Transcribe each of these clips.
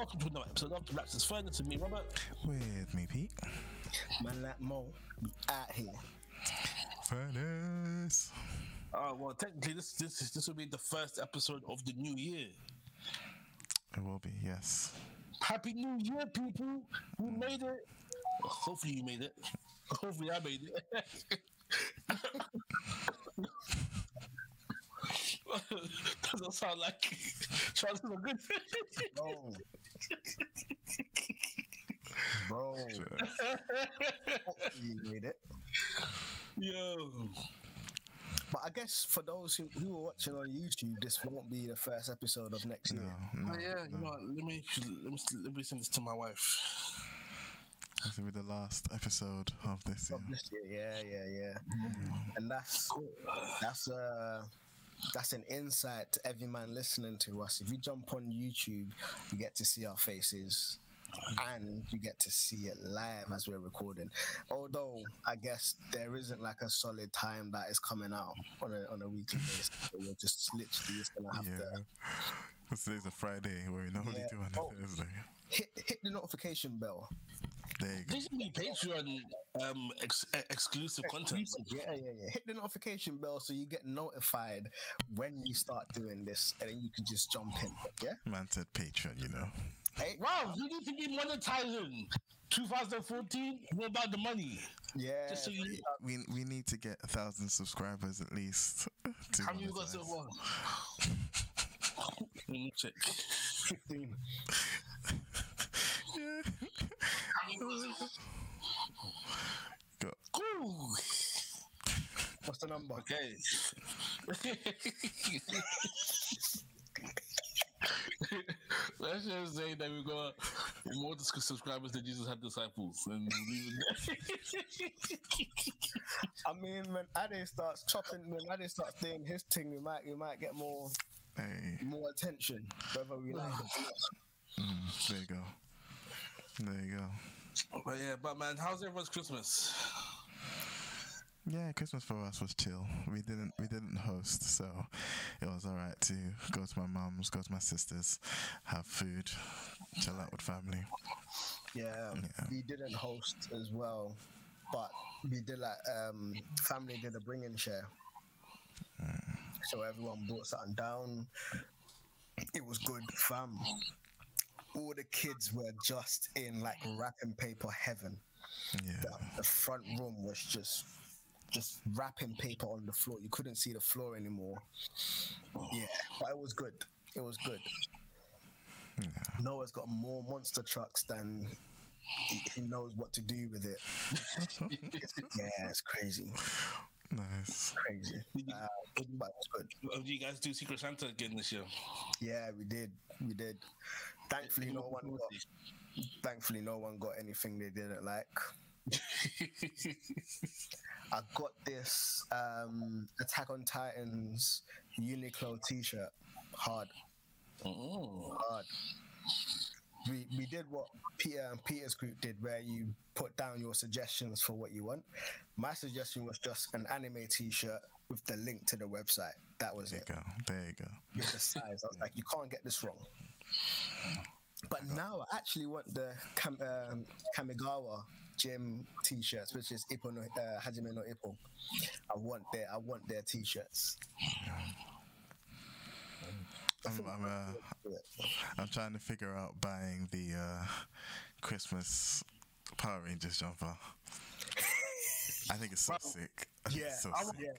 Welcome to another episode of the Raptors Furnace with me, Robert. With me, Pete. Man, like Mo, we out here. Furnace. Uh, well, technically, this this this will be the first episode of the new year. It will be, yes. Happy New Year, people! We made it. Hopefully, you made it. Hopefully, I made it. Doesn't sound like chances are good. Bro. Bro. you made it. Yo, But I guess for those who, who are watching on YouTube, this won't be the first episode of next No, year. no. oh, yeah, you know? Let me let me let me send this to my wife. This will be the last episode of this year. Of this year, yeah, yeah, yeah. And that's that's uh that's an insight to every man listening to us. If you jump on YouTube, you get to see our faces. And you get to see it live as we're recording. Although I guess there isn't like a solid time that is coming out on a on a weekly basis. So we're just literally just gonna have Yeah. to today's a Friday where we normally Yeah. do on a Oh. Thursday. Hit hit the notification bell. There you go. This is me Patreon um ex- eh, exclusive content. Yeah, yeah, yeah. Hit the notification bell so you get notified when you start doing this, and then you can just jump in. Yeah. Man said Patreon, you know. Hey, Wow, you need to be monetizing. 2014, what about the money? yeah. Just so you We we need to get a thousand subscribers at least. To how many you got so far? Let me check. 15. Yeah. Got What's the number? Okay. Let's just say that we got more subscribers than Jesus had disciples. And we'll leave it there. I mean, when Ade starts chopping, when Ade starts doing his thing, we might, we might get more, hey. more attention, whether we like it. or not. Mm, there you go. There you go. but yeah, but man, how's everyone's Christmas? Yeah, Christmas for us was chill. We didn't we didn't host, so it was alright to go to my mum's, go to my sister's, have food, chill out with family. Yeah, Yeah. we didn't host as well, but we did like um family did a bring in share. So everyone brought something down. It was good, fam. All the kids were just in like wrapping paper heaven. Yeah. The, the front room was just just wrapping paper on the floor. You couldn't see the floor anymore. Yeah, but it was good. It was good. Noah's got more monster trucks than he, he knows what to do with it. yeah, it's crazy, Nice. crazy. Uh, but it's good. Did you guys do Secret Santa again this year? Yeah, we did, we did. Thankfully, no one got. Thankfully, no one got anything they didn't like. I got this um, Attack on Titans Uniqlo T-shirt. Hard, Oh. hard. We we did what Peter and Peter's group did, where you put down your suggestions for what you want. My suggestion was just an anime T-shirt with the link to the website. That was it. There it. you go. There you go. With the size, I was like, you can't get this wrong. But now I actually want the Kam- um, Kamogawa gym T-shirts, which is Ippo no, uh, Hajime no Ippo. I want their I want their T-shirts. I'm I'm, uh, I'm trying to figure out buying the uh, Christmas Power Rangers jumper. I think it's so sick. I Yeah, so I sick. yeah.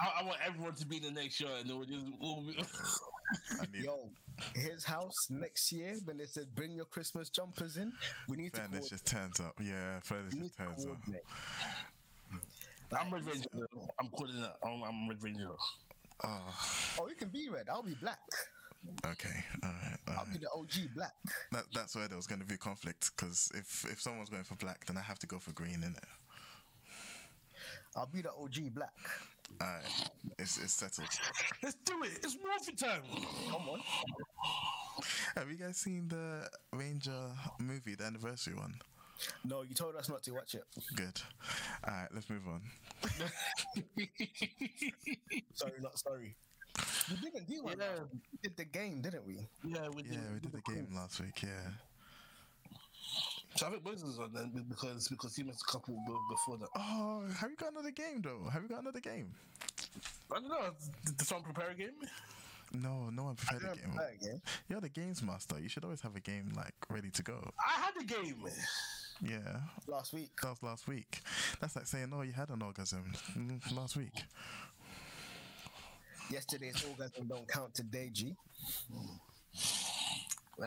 I, I want everyone to be in the next shirt and we'll just, we'll be, I need Yo, his house next year when they said bring your Christmas jumpers in, we need to, Furnace coord- just turns up. Yeah, Furnace we just turns up. I'm Red Ranger. I'm calling it. I'm, I'm Red Ranger. Ah. Oh, Oh, you can be red. I'll be black. okay. All right. All I'll right. be the OG black. That, that's where there was going to be conflict because if if someone's going for black, then I have to go for green, innit? I'll be the OG black. All right, it's it's settled. Let's do it. It's Morphin time. Come on. Have you guys seen the Ranger movie, the anniversary one? No, you told us not to watch it. Good. All right, let's move on. Sorry, not sorry. We didn't do one. Yeah. We did the game, didn't we? Yeah, we did. Yeah, we did the game last week. Yeah. So I think Moses is on then because because he missed a couple before that. Oh, have you got another game though? Have you got another game? I don't know. Did someone prepare a game? No, no one prepared a Yeah, game. play again. You're the games master. You should always have a game like ready to go. I had the game. Yeah, Last week. that was last week. That's like saying, "Oh, you had an orgasm mm, last week." Yesterday's orgasm don't count today, G. Uh,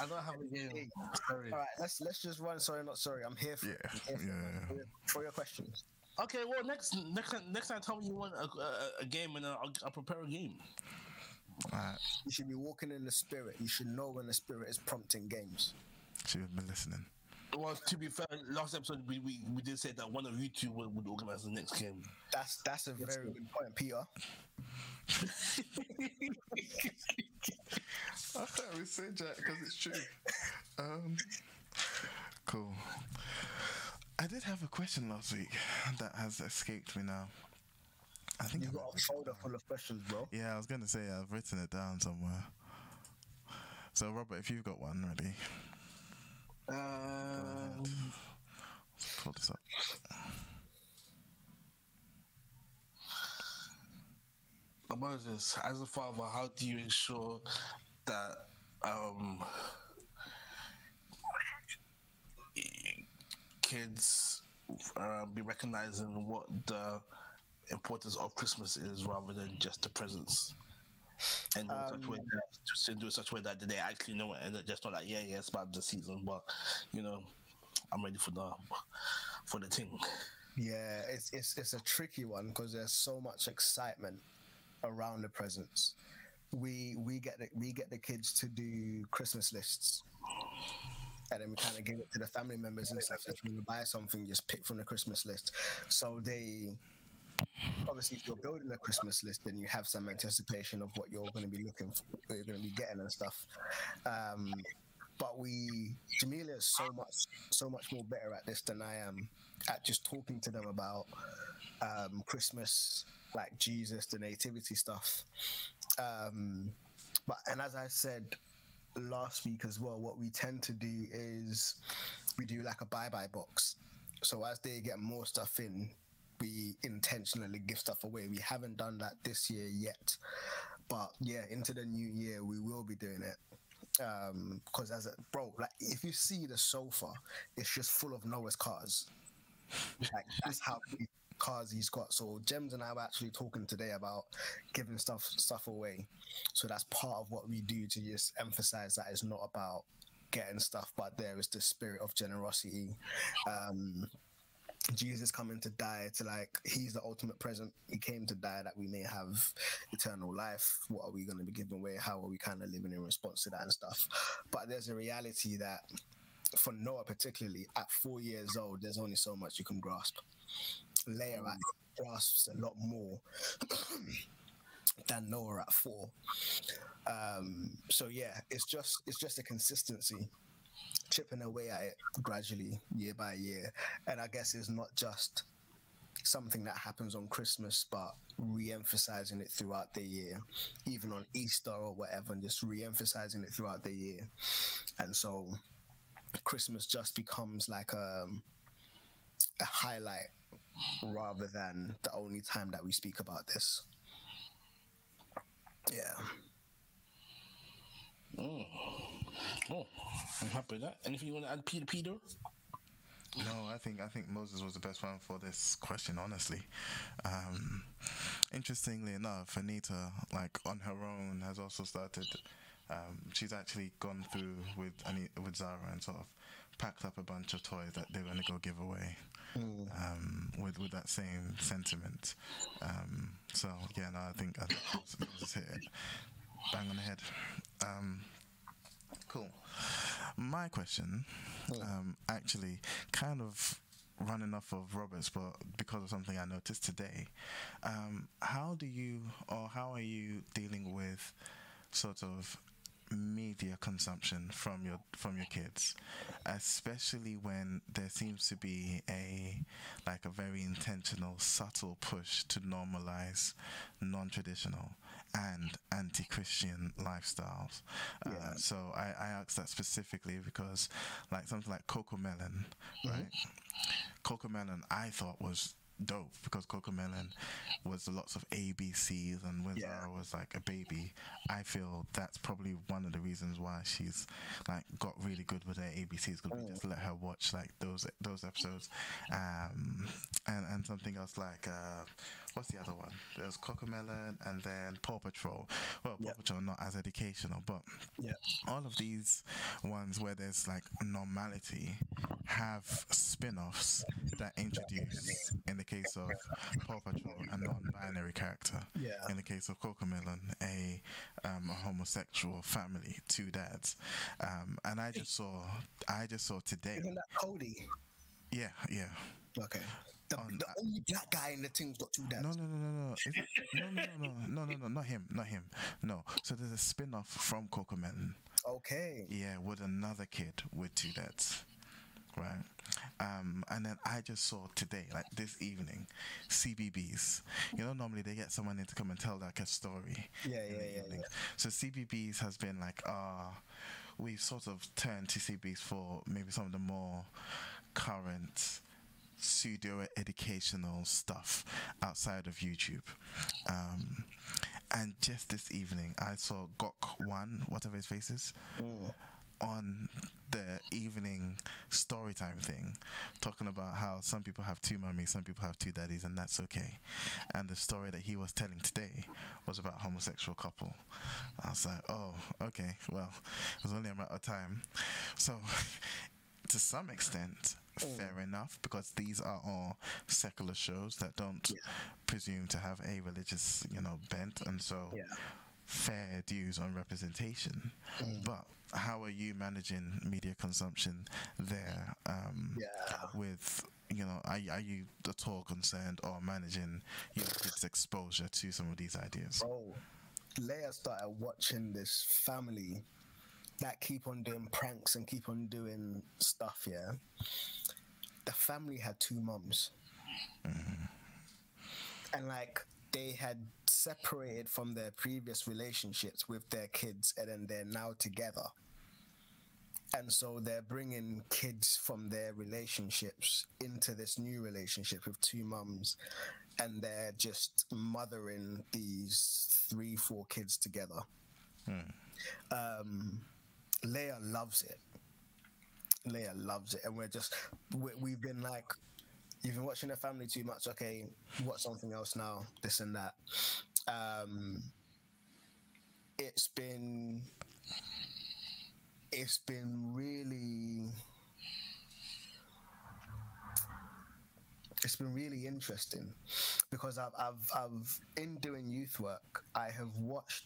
I don't have a game. Sorry. All right, let's let's just run. Sorry, not sorry. I'm here for, Yeah, I'm here for, yeah. for, your, for your questions. Okay, well next next next time tell me you want a, a, a game and uh, I'll, I'll prepare a game. Alright, You should be walking in the spirit. You should know when the spirit is prompting games. she would been listening. Well, to be fair, last episode we, we, we did say that one of you two would, would organize the next game. That's that's a very good point, Peter. I can't really say Jack because it's true. Um, cool. I did have a question last week that has escaped me now. I think You I- got a folder full of questions, bro. Yeah, I was gonna say I've written it down somewhere. So Robert, if you've got one ready, Um, let's pull this up. Moses, as a father, how do you ensure that um, kids uh, be recognizing what the importance of Christmas is rather than just the presents? And do it such way um, that, to do it such way that they actually know it and just not like, yeah, yeah, it's about the season, but you know, I'm ready for the for the thing. Yeah, it's it's it's a tricky one because there's so much excitement around the presents. We we get the, we get the kids to do Christmas lists, and then we kind of give it to the family members and stuff. If you buy something, just pick from the Christmas list. So they obviously, if you're building a Christmas list, then you have some anticipation of what you're going to be looking for, what you're going to be getting and stuff. Um, but we, Jamelia is so much, so much more better at this than I am at just talking to them about um, Christmas, like Jesus, the nativity stuff. Um, but and as I said last week as well, what we tend to do is we do like a bye bye box. So as they get more stuff in, we intentionally give stuff away. We haven't done that this year yet, but yeah, into the new year we will be doing it. Um, because as a bro, like if you see the sofa, it's just full of Noah's cars. Like that's how many cars he's got. So Gems and I were actually talking today about giving stuff stuff away. So that's part of what we do to just emphasize that it's not about getting stuff, but there is the spirit of generosity. Um, Jesus coming to die to like he's the ultimate present. He came to die that we may have eternal life. What are we going to be giving away? How are we kind of living in response to that and stuff? But there's a reality that for Noah particularly at four years old, there's only so much you can grasp. Leia at grasps a lot more than Noah at four. Um, so yeah, it's just it's just a consistency chipping away at it gradually year by year. And i guess it's not just something that happens on christmas but re-emphasizing it throughout the year even on easter or whatever and just re-emphasizing it throughout the year. And so christmas just becomes like a, a highlight rather than the only time that we speak about this. Yeah mm. Oh, I'm happy with that. Anything you want to add, Peter? Peter? No, I think I think Moses was the best one for this question. Honestly, um, interestingly enough, Anita, like on her own, has also started. Um, she's actually gone through with Ani- with Zara and sort of packed up a bunch of toys that they're going to go give away. Um, with with that same sentiment. Um, so yeah, no, I think I think Moses- Moses hit it bang on the head. Um, cool. My question, um, actually, kind of running off of Robert's, but because of something I noticed today, um, how do you or how are you dealing with sort of media consumption from your from your kids, especially when there seems to be a like a very intentional, subtle push to normalize non-traditional and anti-Christian lifestyles. Uh, so I, I asked that specifically because, like something like Coco Melon, right? Coco Melon, I thought was dope because Coco Melon was lots of ABCs, and when Yeah. Zara was like a baby, I feel that's probably one of the reasons why she's like got really good with her ABCs because we just let her watch like those those episodes, um, and and something else like uh, what's the other one? There's Coco Melon and then Paw Patrol. Well, Paw Yeah. Patrol not as educational, but Yeah. all of these ones where there's like normality have spin-offs that introduce in the case of Paw Patrol a non-binary character Yeah. in the case of Cocomelon a, um, a homosexual family two dads um, and I just saw I just saw today Isn't that Cody? yeah yeah Okay. The, On the only black guy in the team's got two dads. No, no, no, no, no. It? No, no, no, no, no, no, no, not him, not him. No. So there's a spin-off from Cocomelon. Okay. Yeah, with another kid with two dads. Right. Um, and then I just saw today, like this evening, CBeebies. You know, normally they get someone in to come and tell like a story. Yeah, yeah, yeah, yeah. So CBeebies has been like, ah, we've sort of turned to CBeebies for maybe some of the more current pseudo educational stuff outside of YouTube. Um, and just this evening, I saw Gok Wan, whatever his face is, on the evening story time thing, talking about how some people have two mummies, some people have two daddies, and that's okay. And the story that he was telling today was about a homosexual couple. I was like, oh, okay, well, it was only a matter of time. So, to some extent, fair enough, because these are all secular shows that don't presume to have a religious, you know, bent, and so Yeah. fair dues on representation. Mm. But how are you managing media consumption there? Um, Yeah. With you know, are, are you at all concerned or managing your kids' exposure to some of these ideas? Bro, Leia started watching this family that keep on doing pranks and keep on doing stuff, yeah. The family had two mums. And like they had separated from their previous relationships with their kids and then they're now together. And so they're bringing kids from their relationships into this new relationship with two mums and they're just mothering these three, four kids together. Um, Leia loves it. Leia loves it, and we're just we, we've been like, you've been watching the family too much. Okay, watch something else now. This and that. Um, it's been it's been really it's been really interesting because I've, I've, I've in doing youth work, I have watched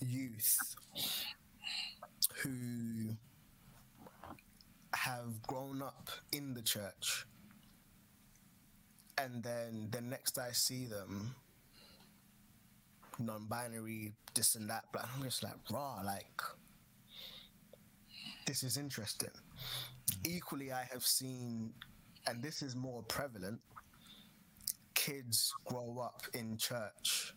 youth who have grown up in the church, and then the next I see them, non-binary, this and that, but I'm just like raw, like this is interesting. Equally, I have seen, and this is more prevalent, kids grow up in church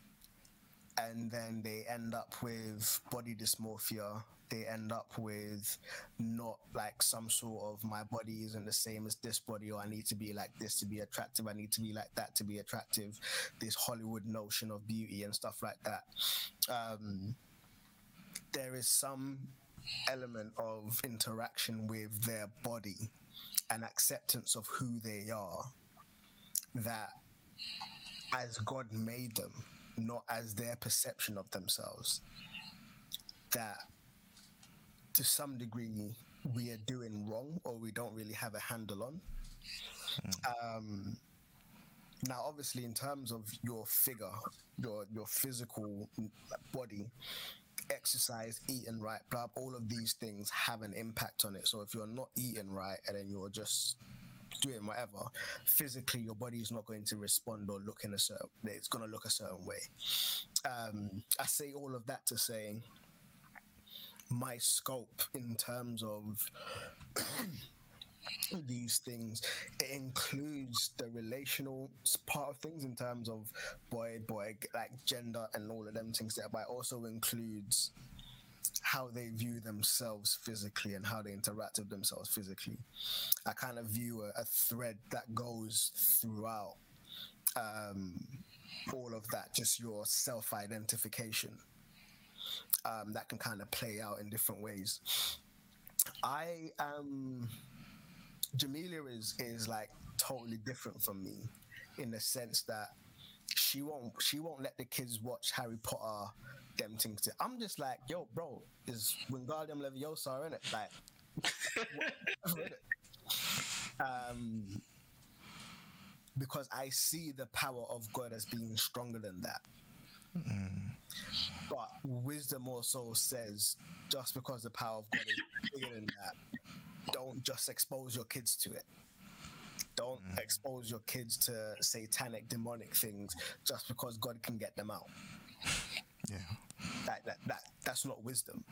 and then they end up with body dysmorphia. They end up with not like some sort of my body isn't the same as this body, or I need to be like this to be attractive. I need to be like that to be attractive. This Hollywood notion of beauty and stuff like that. Um, there is some element of interaction with their body and acceptance of who they are that as God made them, not as their perception of themselves, that to some degree we are doing wrong or we don't really have a handle on. Um, now, obviously, in terms of your figure, your your physical body, exercise, eating right, blah, all of these things have an impact on it. So if you're not eating right and then you're just doing whatever, physically your body is not going to respond or look in a certain it's gonna look a certain way. Um, I say all of that to say my scope in terms of these things. It includes the relational part of things in terms of boy, boy, like gender and all of them things there, but it also includes how they view themselves physically and how they interact with themselves physically. I kind of view a, a thread that goes throughout um, all of that, just your self identification. Um, that can kind of play out in different ways. I am. Jamelia is is like totally different from me in the sense that she won't she won't let the kids watch Harry Potter them things. I'm just like, yo, bro, is Wingardium Leviosa in it? Like, um, because I see the power of God as being stronger than that. Mm. But wisdom also says just because the power of God is bigger than that, don't just expose your kids to it. Don't mm. expose your kids to satanic, demonic things just because God can get them out. Yeah. That, that, that that's not wisdom.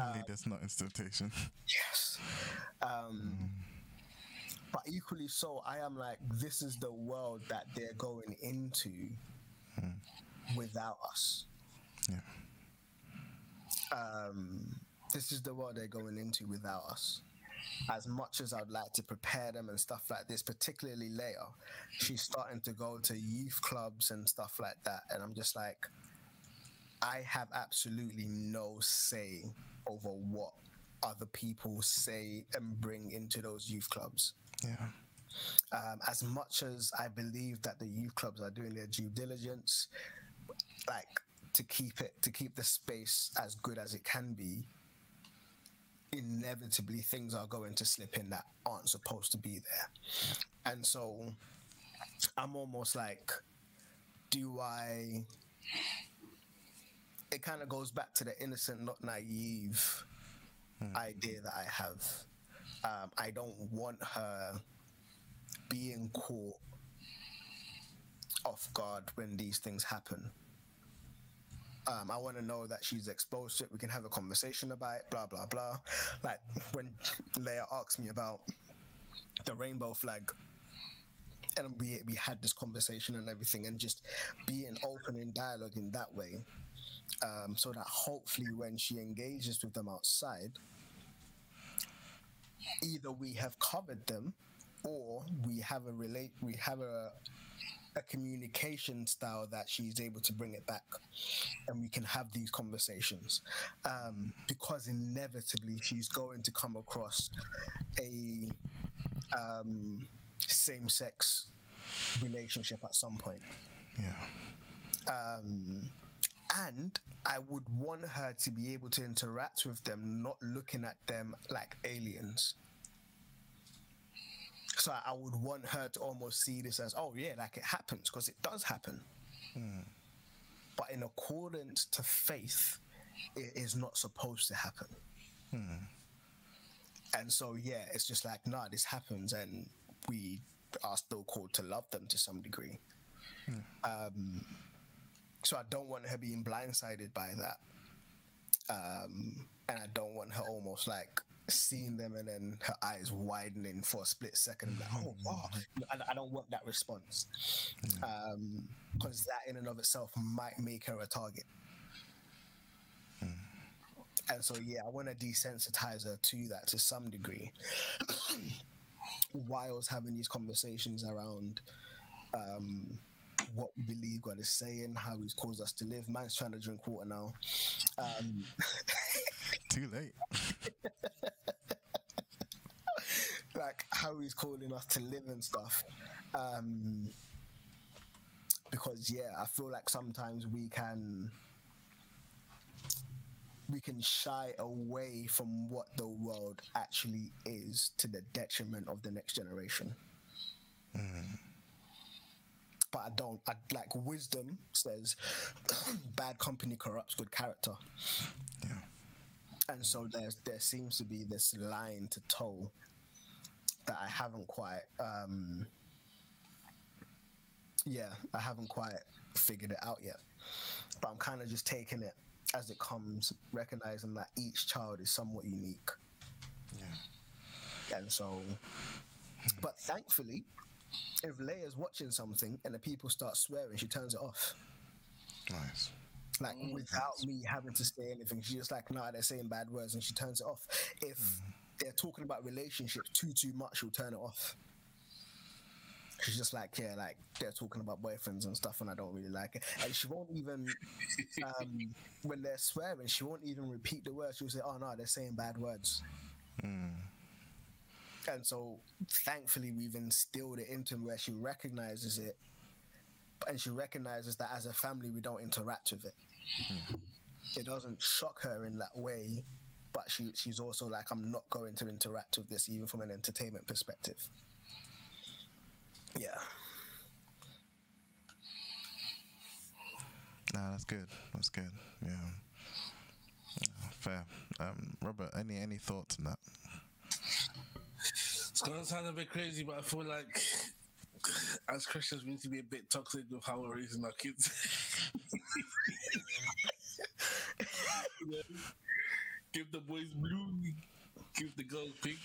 Only uh, that's not instantation. Yes. Um, mm. But equally so, I am like, this is the world that they're going into mm. without us. Yeah. Um, this is the world they're going into without us. As much as I'd like to prepare them and stuff like this, particularly Leia, she's starting to go to youth clubs and stuff like that. And I'm just like, I have absolutely no say over what other people say and bring into those youth clubs. Yeah. Um, as much as I believe that the youth clubs are doing their due diligence, like to keep it, to keep the space as good as it can be, inevitably things are going to slip in that aren't supposed to be there. And so I'm almost like, do I it kind of goes back to the innocent, not naive hmm. idea that I have. Um, I don't want her being caught off guard when these things happen. Um, I want to know that she's exposed to it. We can have a conversation about it, blah, blah, blah. Like when Leia asked me about the rainbow flag, and we, we had this conversation and everything, and just being open in dialogue in that way um, so that hopefully when she engages with them outside, either we have covered them or we have a relate we have a a communication style that she's able to bring it back and we can have these conversations. Um, because inevitably she's going to come across a um, same-sex relationship at some point. Yeah. Um, and I would want her to be able to interact with them, not looking at them like aliens. So I would want her to almost see this as, oh yeah, like it happens because it does happen. Hmm. But in accordance to faith, it is not supposed to happen. Hmm. And so yeah, it's just like, nah, this happens, and we are still called to love them to some degree. Hmm. Um, so I don't want her being blindsided by that. Um, and I don't want her almost like seeing them and then her eyes widening for a split second. Like, oh, wow. I, I don't want that response. Because um, that in and of itself might make her a target. And so, yeah, I want to desensitize her to that to some degree. Whilst having these conversations around um, what we believe God is saying, how He's caused us to live. Man's trying to drink water now. Um, Too late. like how He's calling us to live and stuff. Um, because yeah, I feel like sometimes we can we can shy away from what the world actually is to the detriment of the next generation. Mm but I don't. I like wisdom says bad company corrupts good character. Yeah. And so there there seems to be this line to toe that I haven't quite um yeah, I haven't quite figured it out yet. But I'm kind of just taking it as it comes, recognizing that each child is somewhat unique. Yeah. and so. But thankfully, if Leia's watching something and the people start swearing, she turns it off. Nice. Like mm. without me having to say anything, she's just like, "Nah, they're saying bad words," and she turns it off. If mm. they're talking about relationships too too much, she'll turn it off. She's just like, yeah, like they're talking about boyfriends and stuff, and I don't really like it. And she won't even, um, when they're swearing, she won't even repeat the words. She'll say, "Oh no, they're saying bad words." Mm. And so, thankfully, we've instilled it into her where she recognizes it, and she recognizes that as a family, we don't interact with it. It doesn't shock her in that way, but she she's also like, I'm not going to interact with this, even from an entertainment perspective. Yeah. Nah, that's good. That's good. Yeah. Yeah, Fair. Um, Robert, any any thoughts on that? It's gonna sound a bit crazy, but I feel like as Christians we need to be a bit toxic with how we're raising our kids. Give the boys blue, give the girls pink.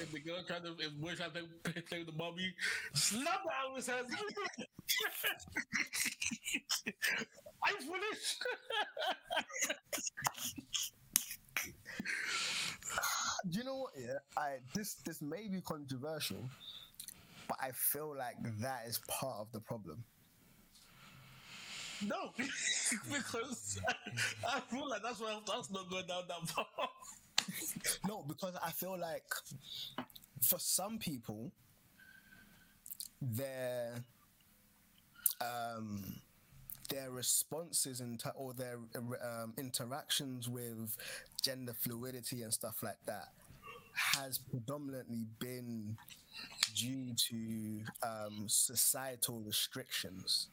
if the girl trying to, if boy trying to play, play with the mommy, slap out his hands. I'm finished. Do you know what? Yeah, I this this may be controversial, but I feel like that is part of the problem. No, because I, I feel like that's why that's not going down that far. No, because I feel like for some people, their um, their responses and or their um, interactions with gender fluidity and stuff like that has predominantly been due to um, societal restrictions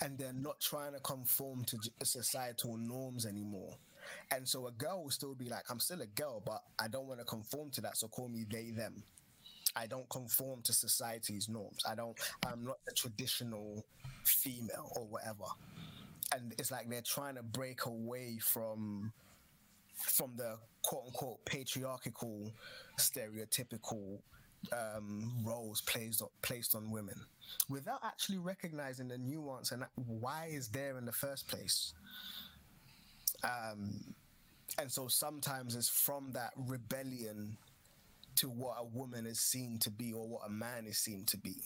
and they're not trying to conform to societal norms anymore. And so a girl will still be like, I'm still a girl, but I don't want to conform to that. So call me they, them. I don't conform to society's norms. I don't, I'm not a traditional female or whatever. And it's like they're trying to break away from from the quote unquote patriarchal, stereotypical um, roles placed on, placed on women, without actually recognizing the nuance and why is there in the first place. Um, and so sometimes it's from that rebellion to what a woman is seen to be or what a man is seen to be.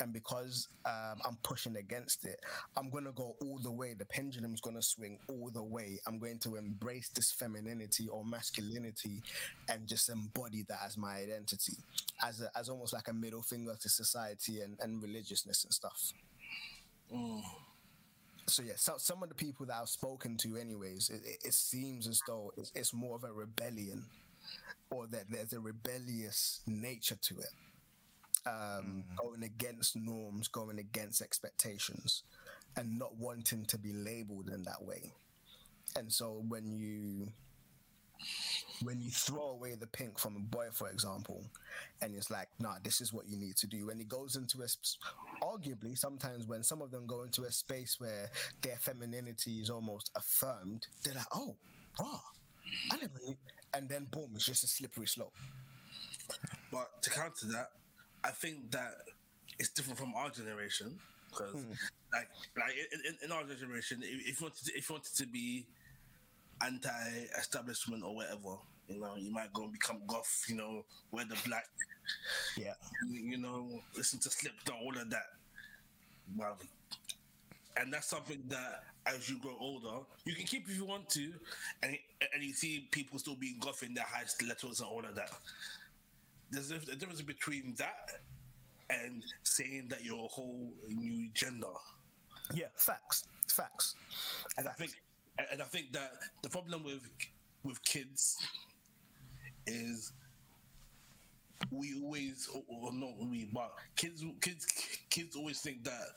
And because um, I'm pushing against it, I'm going to go all the way. The pendulum's going to swing all the way. I'm going to embrace this femininity or masculinity and just embody that as my identity, as, a, as almost like a middle finger to society and, and religiousness and stuff. So yeah, so, some of the people that I've spoken to, anyways, it, it- it seems as though it's, it's more of a rebellion, or that there's a rebellious nature to it, um, going against norms, going against expectations, and not wanting to be labeled in that way. And so when you when you throw away the pink from a boy, for example, and it's like, nah, this is what you need to do. When it goes into a, sp- arguably, sometimes when some of them go into a space where their femininity is almost affirmed, they're like, oh, wow, I never knew. And then boom, it's just a slippery slope. But to counter that, I think that it's different from our generation because, hmm. like, like in, in- our generation, if, you wanted to, if you wanted to be anti-establishment or whatever, you know, you might go and become goth. You know, wear the black. Yeah. You, you know, listen to Slipknot, all of that. Well, and that's something that as you grow older, you can keep if you want to, and and you see people still being goth in their high stilettos and all of that. There's a, a difference between that and saying that you're a whole new gender. Yeah, facts. Facts. And I think, and I think that the problem with with kids is we always, or, not we, but kids, kids, kids always think that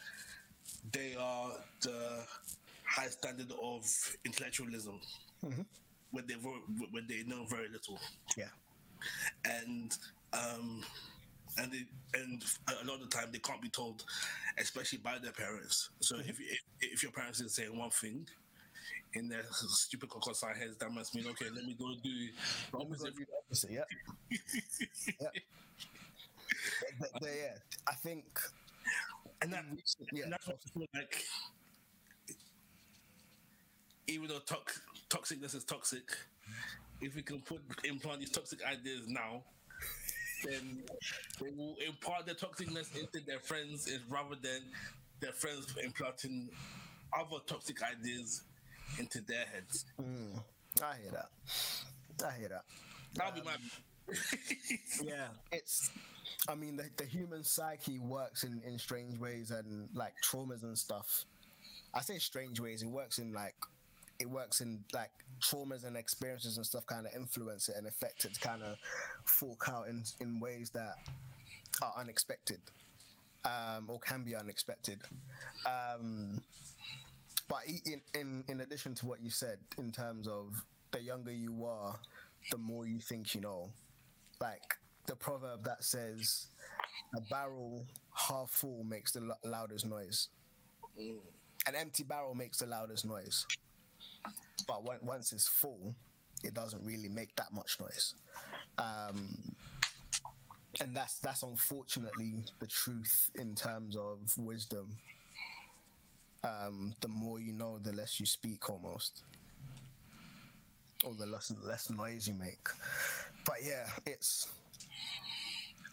they are the high standard of intellectualism mm-hmm. when they when they know very little Yeah. and um and it, and a lot of the time they can't be told, especially by their parents. So if, if if your parents is saying one thing, in their stupid cocosine heads, that must mean okay. Let me go do the opposite. opposite yeah. yeah. But, but, yeah, I think, and that, yeah, and that's what I feel like. Even though tox- toxicness is toxic, if we can put implant these toxic ideas now, then they will impart their toxicness into their friends rather than their friends implanting other toxic ideas into their heads. Mm, I hear that. I hear that. That'll um, be my. yeah, it's. I mean, the, the human psyche works in, in strange ways and like traumas and stuff. I say strange ways. It works in like it works in like traumas and experiences and stuff kind of influence it and affect it to kind of fork out in, in ways that are unexpected um, or can be unexpected. Um, but in, in in addition to what you said in terms of the younger you are, the more you think you know. Like the proverb that says, "A barrel half full makes the loudest noise." Mm. An empty barrel makes the loudest noise but when, once it's full, it doesn't really make that much noise. Um, and that's that's unfortunately the truth in terms of wisdom. Um, the more you know, the less you speak, almost, or the less less noise you make. But yeah, it's.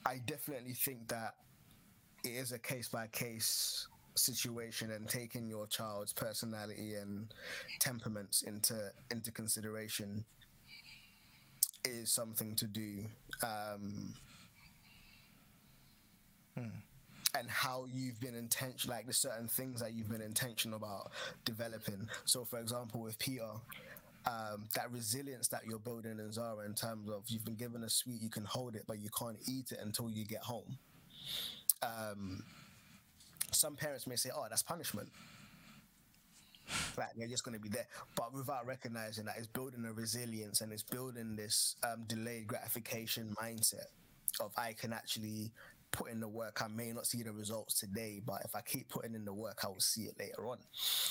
I definitely think that it is a case by case situation and taking your child's personality and temperaments into into consideration is something to do um, hmm. and how you've been intentional like the certain things that you've been intentional about developing so for example with peter um, that resilience that you're building in Zara in terms of you've been given a sweet, you can hold it, but you can't eat it until you get home. Um, some parents may say, "Oh, that's punishment." Like they're just going to be there, but without recognizing that it's building a resilience and it's building this um, delayed gratification mindset of I can actually put in the work. I may not see the results today, but if I keep putting in the work, I will see it later on.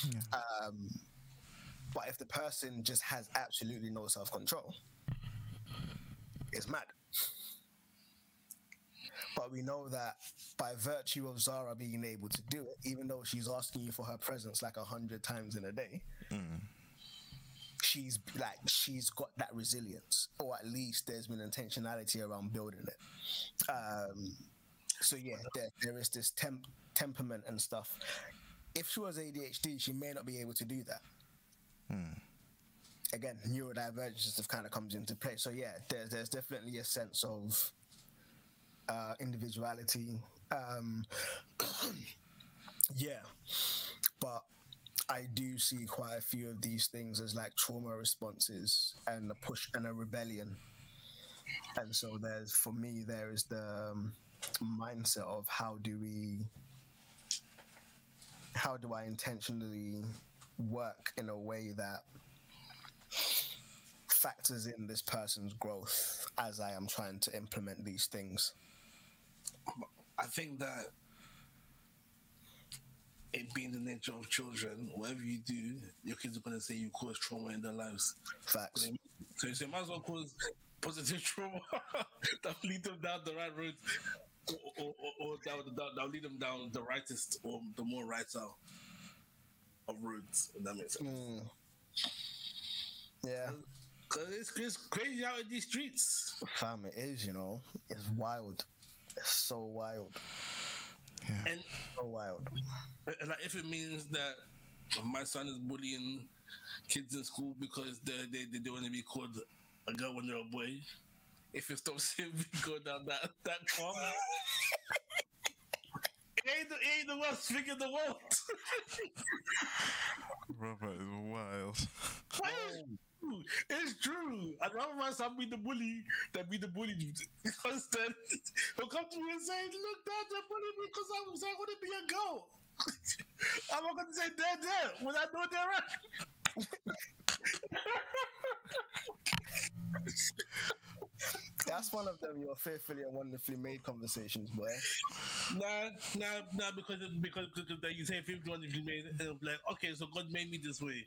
Yeah. Um, but if the person just has absolutely no self control, it's mad. But we know that by virtue of Zara being able to do it, even though she's asking you for her presence like a hundred times in a day, mm. she's like she's got that resilience, or at least there's been intentionality around building it. Um, so yeah, there, there is this temp- temperament and stuff. If she was ADHD, she may not be able to do that. Mm again, neurodivergence stuff kind of comes into play. So yeah, there's there's definitely a sense of uh, individuality. Um, yeah, but I do see quite a few of these things as like trauma responses and a push and a rebellion. And so there's for me there is the um, mindset of how do we how do I intentionally work in a way that factors in this person's growth as I am trying to implement these things. I think that it being the nature of children, whatever you do, your kids are going to say you cause trauma in their lives. Facts. So you say, might as well cause positive trauma that lead them down the right road, or, or, or, or that, that, that lead them down the rightest or the more right of roads. If that makes sense. Mm. Yeah. Cause it's, it's crazy out in these streets. Fam, it is, you know. It's wild. It's so wild. Yeah. And so wild. And like, if it means that my son is bullying kids in school because they they, they want to be called a girl when they're a boy, if it stops him go down that that path, it ain't the, it ain't the worst thing in the world. Robert is wild. Why oh. Is, it's true. I'd rather my son be the bully than be the bully. Because then he'll come to me and say, Look, dad, they're bullying me because I was I want to be a girl. I'm not going to say, Dad, dad, when I know they're right. That's one of them your fearfully and wonderfully made conversations, boy. Nah, nah, nah, because because, because you say fearfully wonderfully made, and I'm like, okay, so God made me this way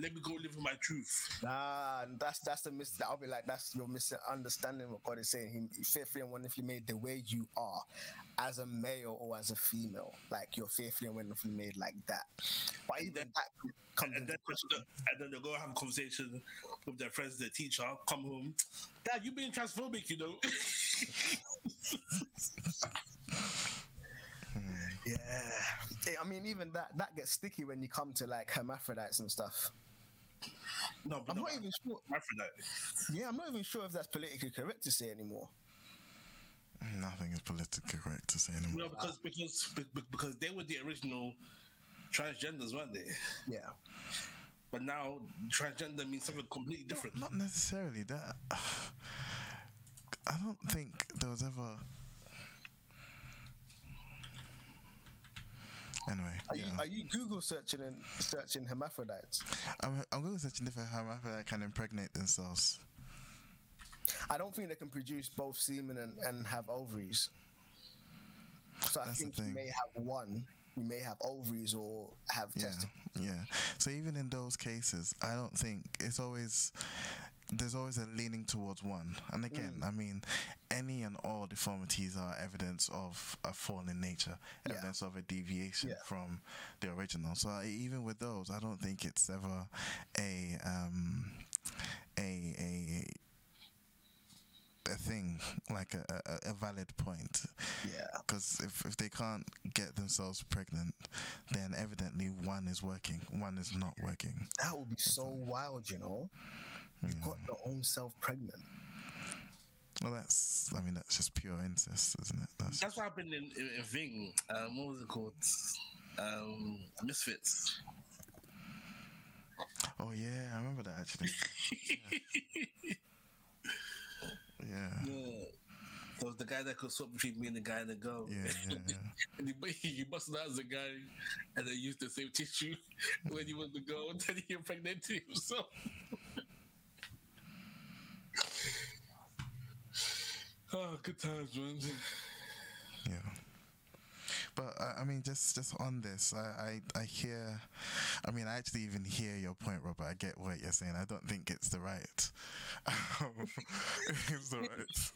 let me go live in my truth. Nah, that's that's the mis. I'll be like, that's your misunderstanding what God is saying. He fearfully and wonderfully made the way you are, as a male or as a female. Like you're fearfully and wonderfully made like that. But even then, that comes and then, and then they'll go have a conversation with their friends, their teacher, come home. Dad, you being transphobic, you know. Yeah, I mean, even that that gets sticky when you come to like hermaphrodites and stuff. No, I'm no, not even sure. Hermaphrodite. Yeah, I'm not even sure if that's politically correct to say anymore. Nothing is politically correct to say anymore. No, because because because they were the original transgenders, weren't they? Yeah. But now transgender means something completely different. Not necessarily that. I don't think there was ever. Anyway, Are you are you Google searching and searching hermaphrodites? I'm, I'm going to search if hermaphrodite can impregnate themselves. I don't think they can produce both semen and, and have ovaries. So I That's think you may have one. You may have ovaries or have Yeah, testicles. yeah. So even in those cases, I don't think it's always there's always a leaning towards one. And again, Mm. I mean, any and all deformities are evidence of a fallen nature, Yeah. evidence of a deviation Yeah. from the original. So I, even with those, I don't think it's ever a um a a a thing like a, a, a valid point Yeah. because if, if they can't get themselves pregnant then evidently one is working one is not working That would be so wild, you know. You've got your own self pregnant. well that's i mean that's just pure incest isn't it that's That's what happened in, in, in Thing. Um, what was it called? Um, Misfits. oh yeah i remember that actually yeah Yeah. There was the guy that could swap between me and the guy and the girl. yeah yeah, yeah. and he, he busted out as a guy and then used the same tissue when he was the girl and then he impregnated himself. Oh, good times, man. Yeah. But I I mean, just just on this, I, I I hear, I mean, I actually even hear your point, Robert. I get what you're saying. I don't think it's the right, it's the right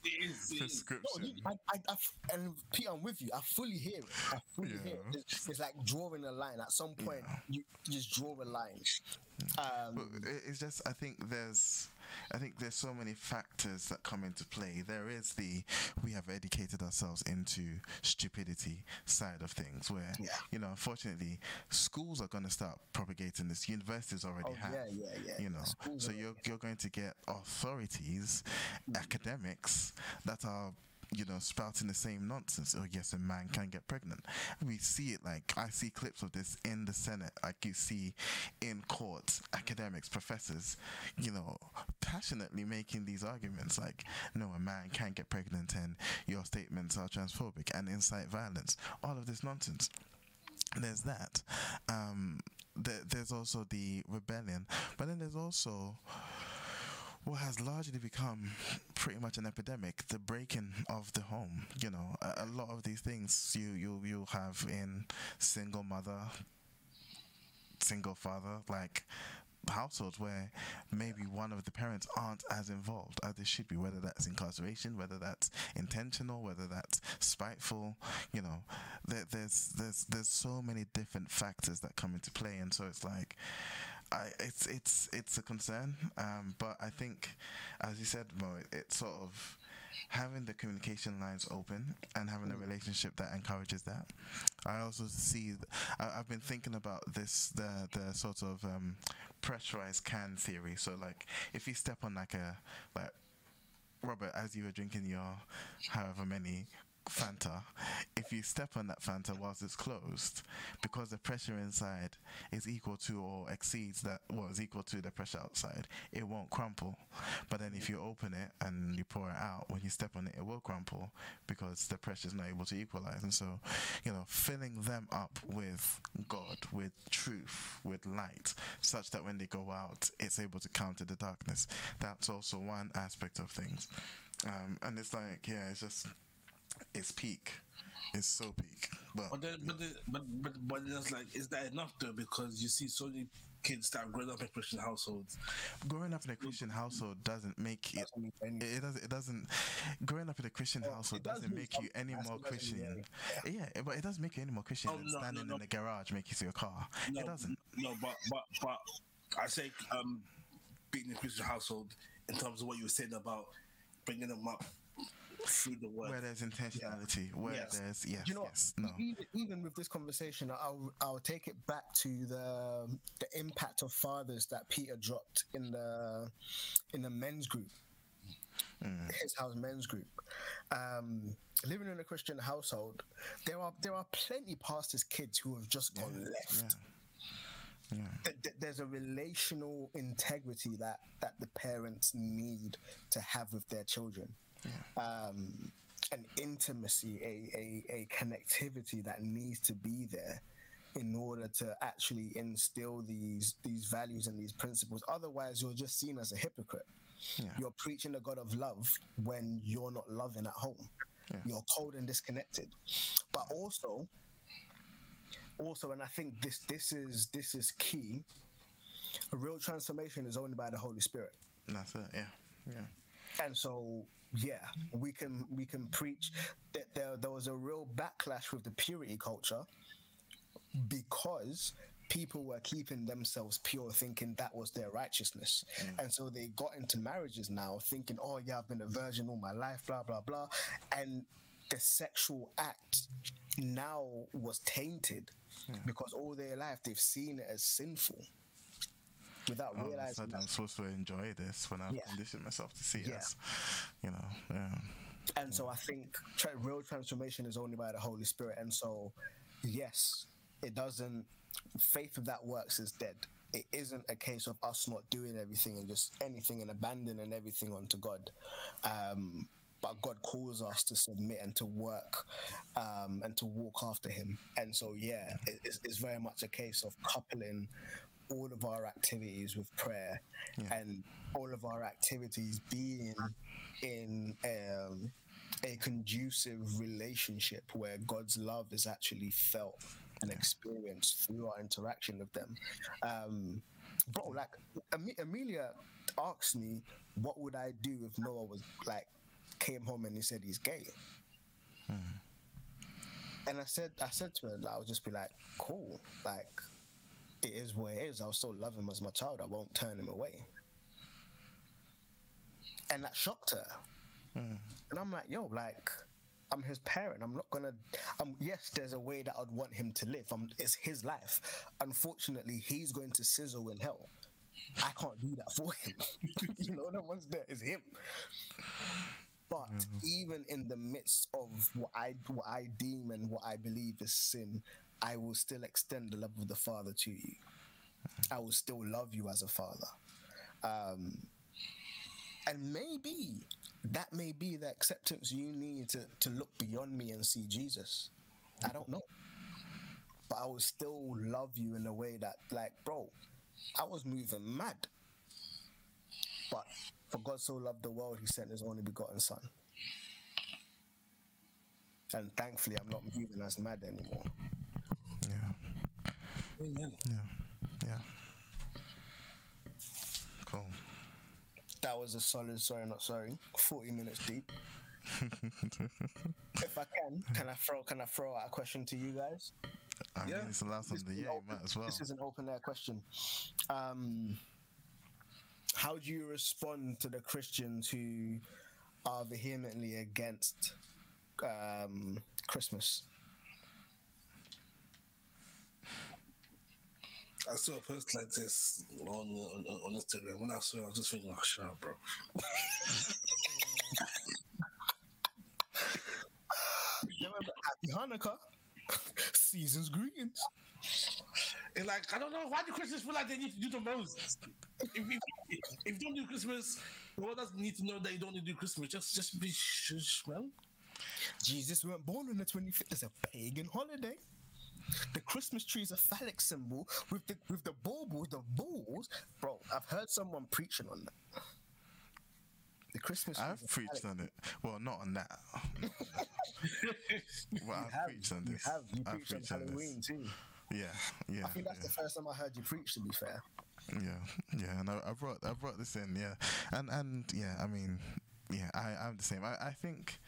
It is, it is. No, prescription. you, I, I, I f- and Pete, I'm with you. I fully hear it. I fully hear it. It's, it's like drawing a line. At some point, you, you just draw a line. Um, But it's just I think there's I think there's so many factors that come into play. There is the we have educated ourselves into stupidity side of things where Yeah. you know unfortunately schools are going to start propagating this universities already Oh, have yeah, yeah, yeah. you know Schools so you're you're going to get authorities mm. academics that are you know, spouting the same nonsense. Oh, yes, a man can get pregnant. We see it like I see clips of this in the Senate, like you see in court, academics, professors, you know, passionately making these arguments like, no, a man can get pregnant and your statements are transphobic and incite violence. All of this nonsense. There's that. Um, there, there's also the rebellion, but then there's also what has largely become pretty much an epidemic the breaking of the home you know. A, a lot of these things you you you have in single mother single father like households where maybe one of the parents aren't as involved as they should be whether that's incarceration whether that's intentional whether that's spiteful you know. There, there's there's there's so many different factors that come into play and so it's like I, it's it's it's a concern, um, but I think, as you said, Mo, it, it's sort of having the communication lines open and having a relationship that encourages that. I also see. th- I, I've been thinking about this the the sort of um, pressurized can theory. So like, if you step on like a like Robert, as you were drinking your however many Fanta, if you step on that Fanta whilst it's closed, because the pressure inside is equal to or exceeds that, well, is equal to the pressure outside, it won't crumple. But then if you open it and you pour it out, when you step on it, it will crumple because the pressure is not able to equalize. And so, you know, filling them up with God, with truth, with light, such that when they go out, it's able to counter the darkness. That's also one aspect of things. Um, and it's like, yeah, it's just, it's peak. is so peak. But But then, but, then, but but but it's like, is that enough though? Because you see so many kids that have grown up in Christian households. growing up in a Christian household doesn't make it. Doesn't mean anything. It doesn't. It doesn't. Growing up in a Christian household does doesn't make you any more That's what doesn't mean Christian. Yeah, but it does make you any more Christian Oh, than no, no, standing no. in the garage making your car. No, It doesn't. No, but but but I say um, being in a Christian household in terms of what you were saying about bringing them up through the word. Where there's intentionality, where Yes. there's yes, you know, yes, no. even, even with this conversation, I'll I'll take it back to the the impact of fathers that Peter dropped in the in the men's group, his house men's group. Um, living in a Christian household, there are there are plenty pastors' kids who have just gone left. Yeah. Th- th- There's a relational integrity that that the parents need to have with their children. Um, an intimacy, a, a, a connectivity that needs to be there in order to actually instill these these values and these principles. Otherwise, you're just seen as a hypocrite. Yeah. You're preaching the God of love when you're not loving at home. Yeah. You're cold and disconnected. But also, also, and I think this this is this is key. A real transformation is only by the Holy Spirit. That's it. Yeah, yeah. And so, yeah, we can we can preach that there there was a real backlash with the purity culture because people were keeping themselves pure, thinking that was their righteousness, mm. and so they got into marriages now thinking, oh yeah, I've been a virgin all my life, blah blah blah, and the sexual act now was tainted hmm. because all their life they've seen it as sinful without a realizing I'm supposed to enjoy this when I've Yeah. conditioned myself to see it Yeah. as, you know, yeah. And so I think tra- real transformation is only by the Holy Spirit. And so, yes, it doesn't, faith of that works is dead. It isn't a case of us not doing everything and just anything and abandoning everything onto God. Um, but God calls us to submit and to work um, and to walk after Him. And so, yeah, it, it's, it's very much a case of coupling all of our activities with prayer and all of our activities being in um, a conducive relationship where God's love is actually felt and experienced through our interaction with them. Um, bro, like Am- Amelia asked me, what would I do if Noah was like came home and he said he's gay? And I said, I said to her, I would just be like, cool, like it is what it is. I'll still love him as my child. I won't turn him away. And that shocked her. And I'm like, yo, like, I'm his parent. I'm not gonna. Um, yes, there's a way that I'd want him to live. Um, it's his life. Unfortunately, he's going to sizzle in hell. I can't do that for him. you know, the one's there is him. But even in the midst of what I what I deem and what I believe is sin, I will still extend the love of the Father to you. I will still love you as a father. Um, and maybe that may be the acceptance you need to, to look beyond me and see Jesus. I don't know. But I will still love you in a way that, like, bro, I was moving mad. But for God so loved the world, he sent his only begotten son. And thankfully, I'm not moving as mad anymore. Yeah. Amen. Yeah. Yeah. Cool. That was a solid, sorry, not sorry, 40 minutes deep. if I can, can I throw can I throw out a question to you guys? I Yeah. mean, it's the last of This the is year, open- might as well. This is an open air question. Um, how do you respond to the Christians who are vehemently against um, Christmas? I saw a post like this on on, on Instagram. When I saw it, I was just thinking, oh, shut up, bro. Remember, Happy Hanukkah, season's greetings. And like, I don't know, why do Christians feel like they need to do the most? If, if, if, if you don't do Christmas, the world doesn't need to know that you don't need to do Christmas. Just just be shush, man. Jesus weren't born on the 25th. It's a pagan holiday. The Christmas tree is a phallic symbol with the with the baubles, the balls. Bro, I've heard someone preaching on that. The Christmas. tree I've preached metallic. on it. Well, not on that. well, I've have, preached on you this. have. You I've preached on preached on this. Too. Yeah, yeah. I think that's yeah. the first time I heard you preach. To be fair. Yeah, yeah, and I, I brought I brought this in, yeah, and and yeah, I mean, yeah, I I'm the same. I I think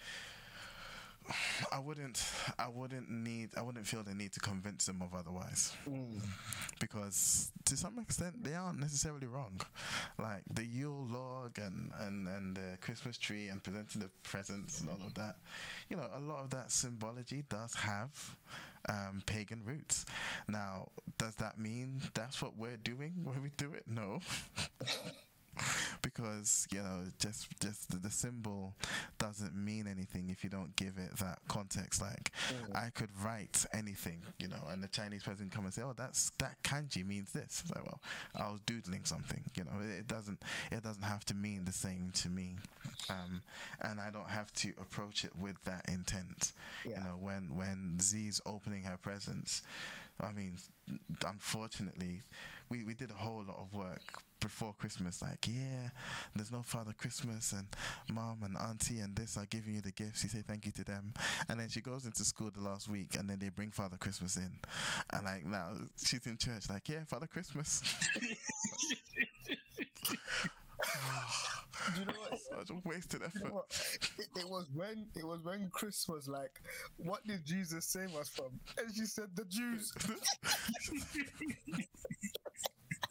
I wouldn't I wouldn't need I wouldn't feel the need to convince them of otherwise because to some extent they aren't necessarily wrong. Like the Yule log and and and the Christmas tree and presenting the presents and all of that, you know, a lot of that symbology does have um, pagan roots. Now, does that mean that's what we're doing when we do it? No. because you know just just the, the symbol doesn't mean anything if you don't give it that context. Like i could write anything you know and the chinese person come and say oh that's that kanji means this. It's like well i was doodling something you know it, it doesn't it doesn't have to mean the same to me. Um and i don't have to approach it with that intent. Yeah. you know when when z's opening her presents i mean unfortunately we, we did a whole lot of work before Christmas, like, yeah, there's no Father Christmas, and mom and auntie and this are giving you the gifts. You say thank you to them. And then she goes into school the last week, and then they bring Father Christmas in. And like, now she's in church, like, yeah, Father Christmas. Do you know what? Such a wasted You effort. know? It, it was when it was when Chris was like, "What did Jesus save us from?" And she said, "The Jews."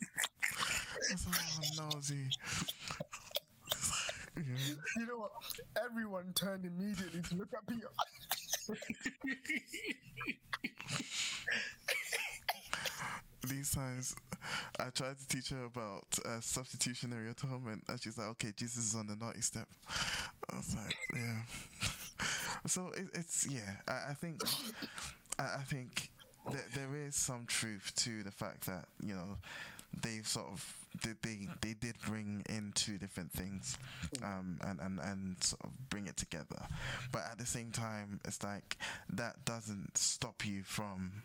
oh, no, Z. yeah. you know what? Everyone turned immediately to look at Peter. these times I tried to teach her about uh, substitutionary atonement, and she's like, "Okay, Jesus is on the naughty step." I was like, "Yeah." so it, it's yeah. I, I think I, I think there is some truth to the fact that you know they sort of they they, they did bring in two different things um, and, and and sort of bring it together, but at the same time, it's like that doesn't stop you from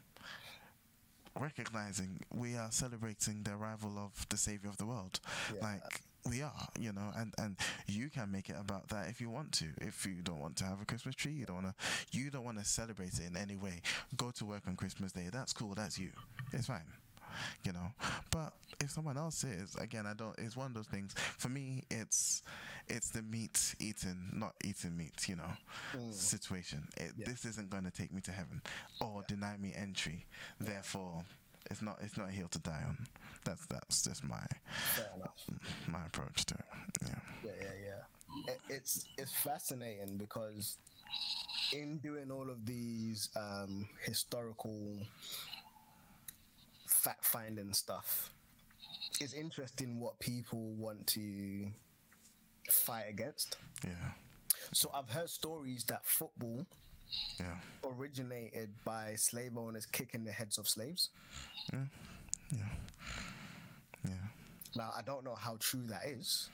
recognizing we are celebrating the arrival of the savior of the world. Yeah. like we are you know and and you can make it about that if you want to. If you don't want to have a christmas tree you don't want to you don't want to celebrate it in any way. Go to work on christmas day. That's cool. That's you. It's fine you know? But if someone else is again i don't it's one of those things. For me it's it's the meat eating not eating meat you know situation. It, Yeah. this isn't going to take me to heaven or deny me entry. Therefore it's not it's not a hill to die on. That's that's just my my approach to it. Yeah. Yeah, yeah, yeah. It, it's it's fascinating because in doing all of these um, historical fact finding stuff, it's interesting what people want to fight against. yeah. So I've heard stories that football yeah. originated by slave owners kicking the heads of slaves. yeah. Yeah. Now I don't know how true that is,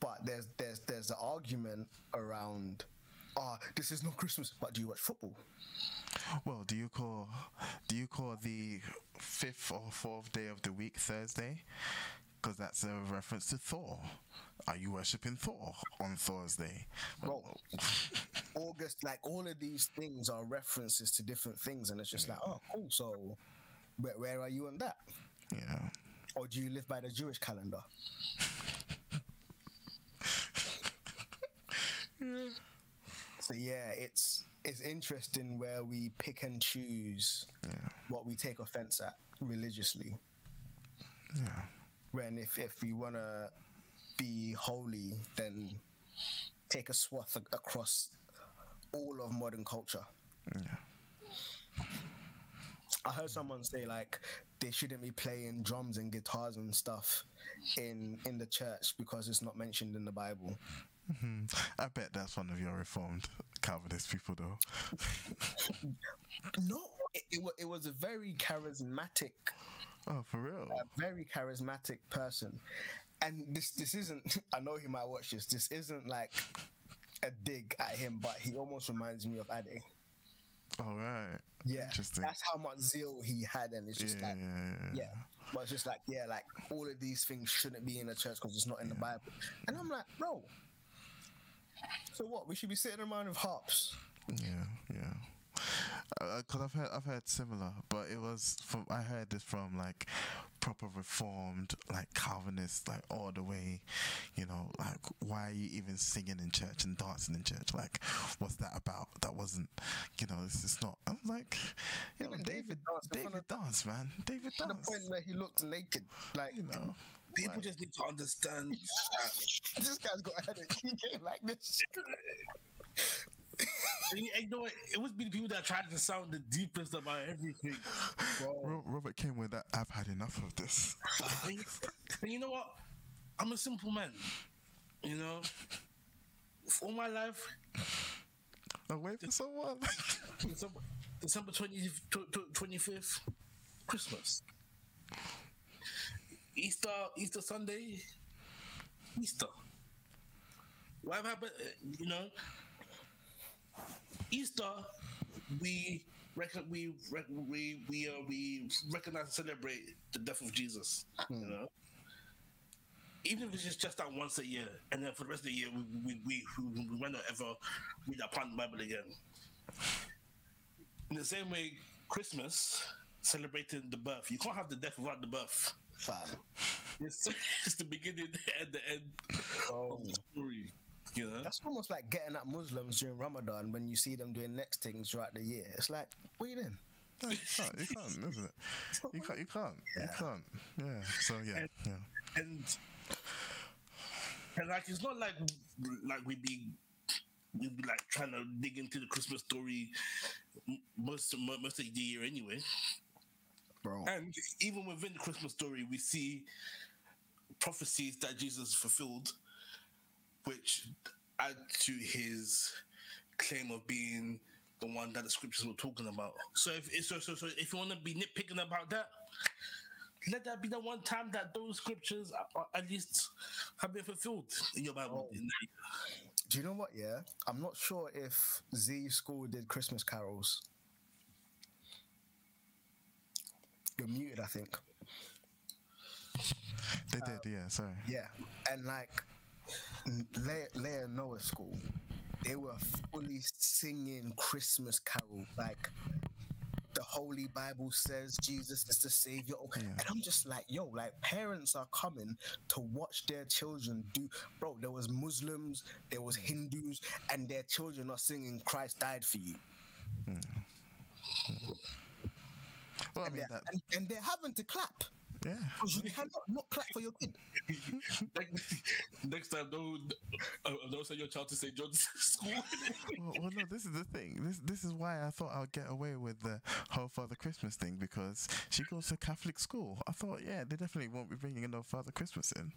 but there's there's there's an argument around, ah, this is not Christmas, but do you watch football? Well, do you call do you call the fifth or fourth day of the week Thursday? Because that's a reference to Thor. Are you worshiping Thor on Thursday? Bro, August, like all of these things are references to different things, and it's just like, oh, cool. So, where, where are you on that? Yeah, Or do you live by the Jewish calendar? So yeah, it's it's interesting where we pick and choose yeah, what we take offense at religiously. yeah, when if if we want to be holy then take a swath a- across all of modern culture yeah. i heard someone say like they shouldn't be playing drums and guitars and stuff in in the church because it's not mentioned in the bible Hmm. I bet that's one of your reformed Calvinist people, though. no it, it, it was a very charismatic Oh, for real? a very charismatic person and this this isn't i know he might watch this this isn't like a dig at him but he almost reminds me of ade All right. Yeah, Interesting. that's how much zeal he had, and it's just yeah, like, yeah, yeah, yeah. But it's just like, yeah, like all of these things shouldn't be in the church because it's not in the Bible. And I'm like, bro. So what? We should be sitting around with harps. Yeah, yeah. Uh, because I've heard I've heard similar, but it was from I heard this from like proper reformed like Calvinists, like all the way. You know, like why are you even singing in church and dancing in church? Like, what's that about? That wasn't, you know, it's just not. I'm like, you know, David, David danced David dance, man, David To the point where he looked naked. Like, You know, People just need to understand that this guy's got a headache. He came like this. And you know what? It was the people that tried to sound the deepest about everything. Ro- Robert came with that. I've had enough of this. And you, know what? I'm a simple man. You know, all my life, Away for someone. December, December 20, tw- tw- 25th, Christmas. Easter, Easter Sunday, Easter. What happened? uh, You know, Easter, we reckon we rec- we we uh, we recognize and celebrate the death of Jesus. You know, even if it's just, just that once a year, and then for the rest of the year, we we we, we might not ever read that part of the Bible again. In the same way, Christmas celebrating the birth. You can't have the death without the birth. Fam. It's, it's the beginning and the end of the story. You know, That's almost like getting at Muslims during Ramadan when you see them doing next things throughout the year. It's like, what are you doing? No, you can't. You can't, isn't it? You can't. You can't. You can't. Yeah. So yeah. Yeah. and and like it's not like like we be we be like trying to dig into the Christmas story most most of the year anyway. Bro. And even within the Christmas story, we see prophecies that Jesus fulfilled, which add to his claim of being the one that the scriptures were talking about. So if so so, so if you want to be nitpicking about that, let that be the one time that those scriptures are, are at least have been fulfilled in your Bible. Oh. Do you know what? Yeah, I'm not sure if Z School did Christmas carols. You're muted, I think. They did. Yeah. Sorry. Yeah, and like Leah, Leah Noah School, they were fully singing Christmas carol like. The Holy Bible says Jesus is the Savior, Okay. and I'm just like, yo, like parents are coming to watch their children do. Bro, there was Muslims, there was Hindus, and their children are singing "Christ died for you," hmm. Well, I and mean they're, that. and, and they're having to clap Yeah. because you cannot not clap for your kid. next, next time, don't uh, don't send your child to St. John's School. Well, well, no. This is the thing. This this is why I thought I'd get away with the whole Father Christmas thing because she goes to Catholic school. I thought, yeah, they definitely won't be bringing no Father Christmas in.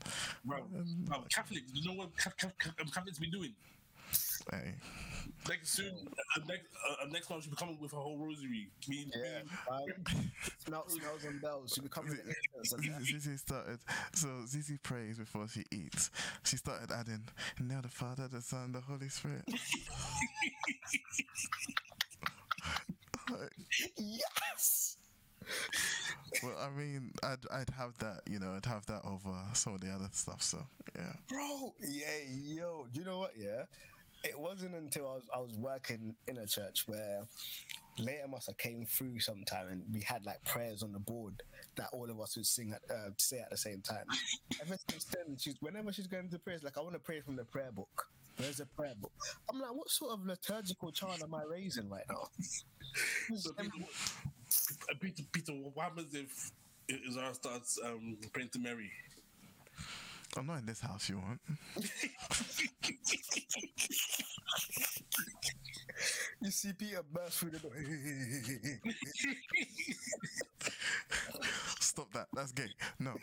Bro, bro, Catholics, you know what um, Catholics be doing? Hey. Next soon, uh, next uh, next month she'll be coming with her whole rosary. Me, Yeah, smell, smells and bells. She becoming the incense and that. Zizi started. So Zizi prays before she eats. She started adding, "Now the Father, the Son, the Holy Spirit." Like, Yes. well, I mean, I'd I'd have that, you know, I'd have that over some of the other stuff. So yeah, Bro, yeah, yo, do you know what? Yeah, it wasn't until I was I was working in a church where later must came through sometime and we had like prayers on the board that all of us would sing at uh, say at the same time. Ever since then, she's whenever she's going to prayers, like I want to pray from the prayer book. There's a prayer book? I'm like, what sort of liturgical child am I raising right now? So Peter, uh, Peter, Peter, what happens if if Zara starts um, praying to Mary? I'm not in this house. You want? You see Peter burst through the door. Stop that. That's gay. No.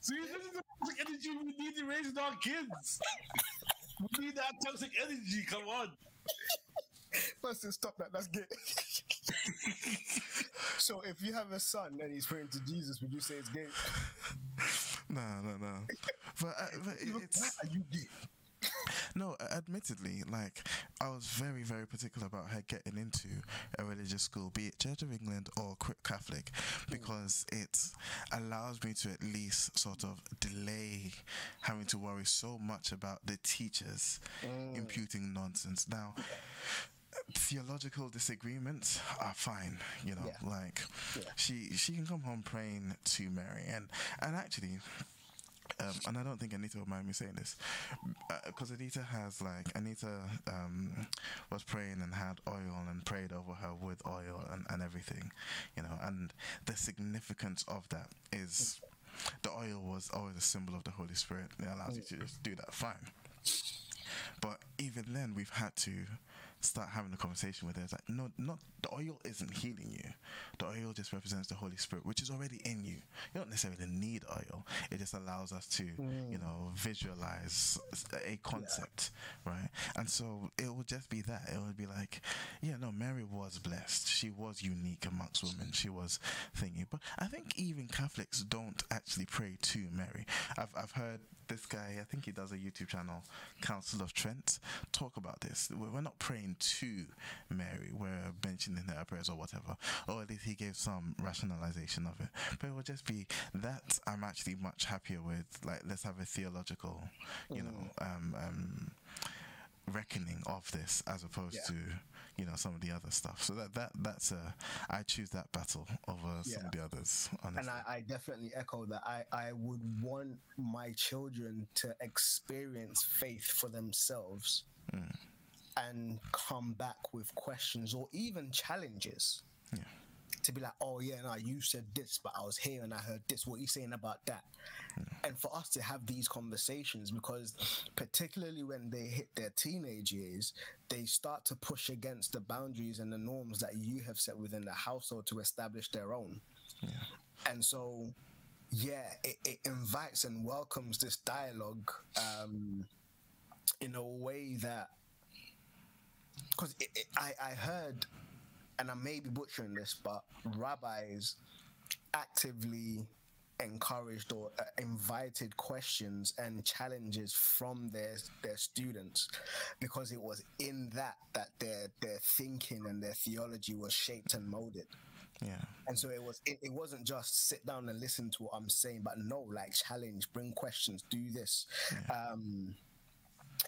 See, this is the toxic energy we need to raise our kids. We need that toxic energy. Come on. First, stop that. That's gay. So, if you have a son and he's praying to Jesus, would you say it's gay? No, no, no. But, uh, but it, it's Are you gay? No, admittedly, like I was very, very particular about her getting into a religious school, be it Church of England or Catholic, because it allows me to at least sort of delay having to worry so much about the teachers mm. imputing nonsense. Now, theological disagreements are fine you know yeah. like yeah. she she can come home praying to mary and and actually um, and I don't think Anita will mind me saying this, because uh, Anita has like Anita um, was praying and had oil and prayed over her with oil and, and everything, you know. And the significance of that is the oil was always a symbol of the Holy Spirit. It allows you to just do that, fine. But even then, we've had to start having a conversation with her. It's like, no, not the oil isn't healing you. The oil just represents the Holy Spirit, which is already in you. You don't necessarily need oil. It just allows us to, mm. you know, visualize a concept, yeah. right? And so it would just be that. It would be like, yeah, no, Mary was blessed. She was unique amongst women. She was thingy. But I think even Catholics don't actually pray to Mary. I've I've heard this guy, I think he does a YouTube channel, Council of Trent, talk about this. We're not praying to Mary, we're mentioning her prayers or whatever. Or at least he gave some rationalization of it. But it would just be that I'm actually much happier with, like, let's have a theological, you mm. know, um, um, reckoning of this as opposed yeah. to you know some of the other stuff. So that that that's a I choose that battle over yeah. some of the others. Honestly. And I, I definitely echo that. I I would want my children to experience faith for themselves. Mm. And come back with questions or even challenges. Yeah to be like, oh yeah, no, you said this, but I was here and I heard this. What are you saying about that? And for us to have these conversations, because particularly when they hit their teenage years, they start to push against the boundaries and the norms that you have set within the household to establish their own. Yeah. And so, yeah, it, it, invites and welcomes this dialogue um, in a way that, because I, I heard and I may be butchering this, but rabbis actively encouraged or uh, invited questions and challenges from their their students because it was in that that their their thinking and their theology was shaped and molded. Yeah. And so it was it, it wasn't just sit down and listen to what i'm saying but no like challenge bring questions do this. Yeah. um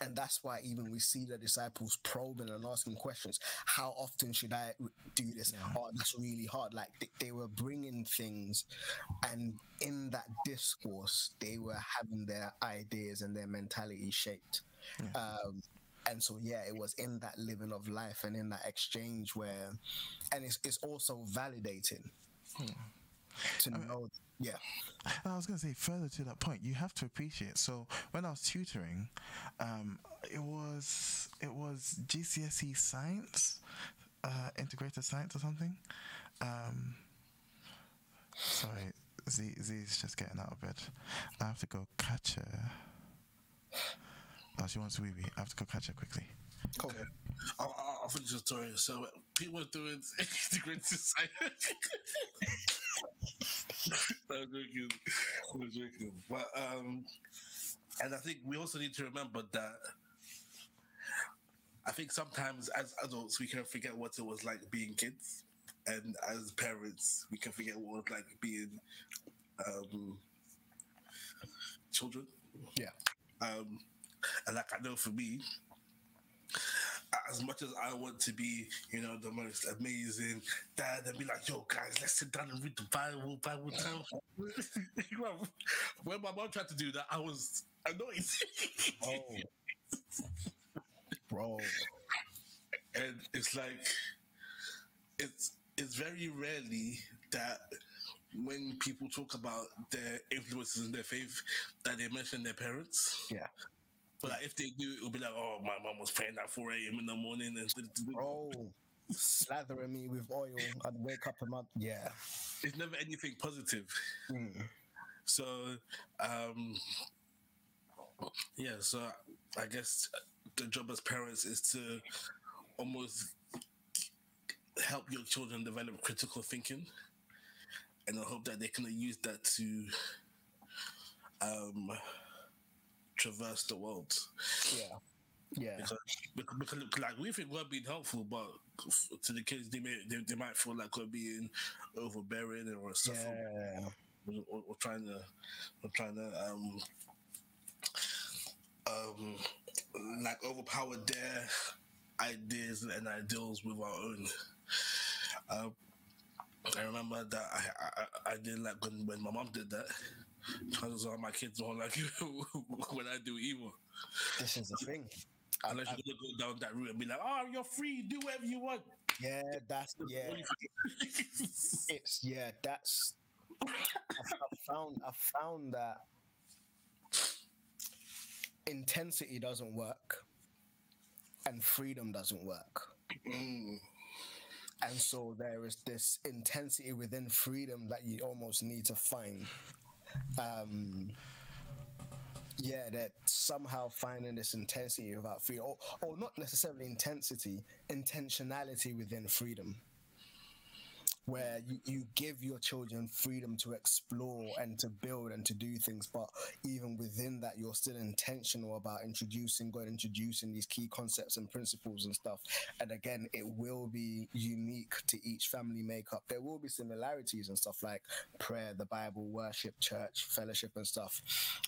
and that's why even we see the disciples probing and asking questions. How often should I do this? Yeah. Oh, that's really hard. Like they, they, were bringing things, and in that discourse, they were having their ideas and their mentality shaped. Yeah. Um, and so yeah it was in that living of life and in that exchange where and it's, it's also validating hmm. To know yeah. I was going to say further to that point, you have to appreciate. So when I was tutoring, um, it was it was GCSE science, uh, integrated science or something. Um, sorry, Z Z's just getting out of bed. I have to go catch her. Oh, she wants to wee wee. I have to go catch her quickly. Cool. I'll, I'll finish the story. So people doing integrated science. I'm joking. I'm joking. But um, and I think we also need to remember that. I think sometimes as adults we can forget what it was like being kids, and as parents we can forget what it was like being um, children. Yeah. Um, and like I know for me, as much as I want to be, you know, the most amazing dad and be like, yo, guys, let's sit down and read the Bible, Bible time. when my mom tried to do that, I was annoyed. oh. Bro. And it's like, it's it's very rarely that when people talk about their influences in their faith that they mention their parents. Yeah. But like, if they do, it'll be like, oh, my mom was praying at 4 a.m. in the morning. And oh, slathering me with oil. I'd wake up and up. Yeah. It's never anything positive. Mm. So, um, yeah, so I guess the job as parents is to almost help your children develop critical thinking. And I hope that they can use that to um, traverse the world. Yeah. Yeah. Because, because, because like we think we're being helpful, but to the kids they may they, they might feel like we're being overbearing or stuff. Yeah. We're, we're trying to we're trying to um um like overpower their ideas and ideals with our own. Um, I remember that I, I I did like when, when my mom did that. Chances all my kids don't like when I do evil. This is the thing. Unless I- you're gonna go down that route and be like, "Oh, you're free. Do whatever you want." Yeah, that's yeah. It's yeah, that's. I, I found I found that intensity doesn't work, and freedom doesn't work. Mm. And so there is this intensity within freedom that you almost need to find. Um, yeah, that somehow finding this intensity without freedom, or, or not necessarily intensity, intentionality within freedom, where you, you give your children freedom to explore and to build and to do things, but even within that, you're still intentional about introducing God, introducing these key concepts and principles and stuff. And again, it will be unique to each family makeup. There will be similarities and stuff like prayer, the Bible, worship, church, fellowship, and stuff.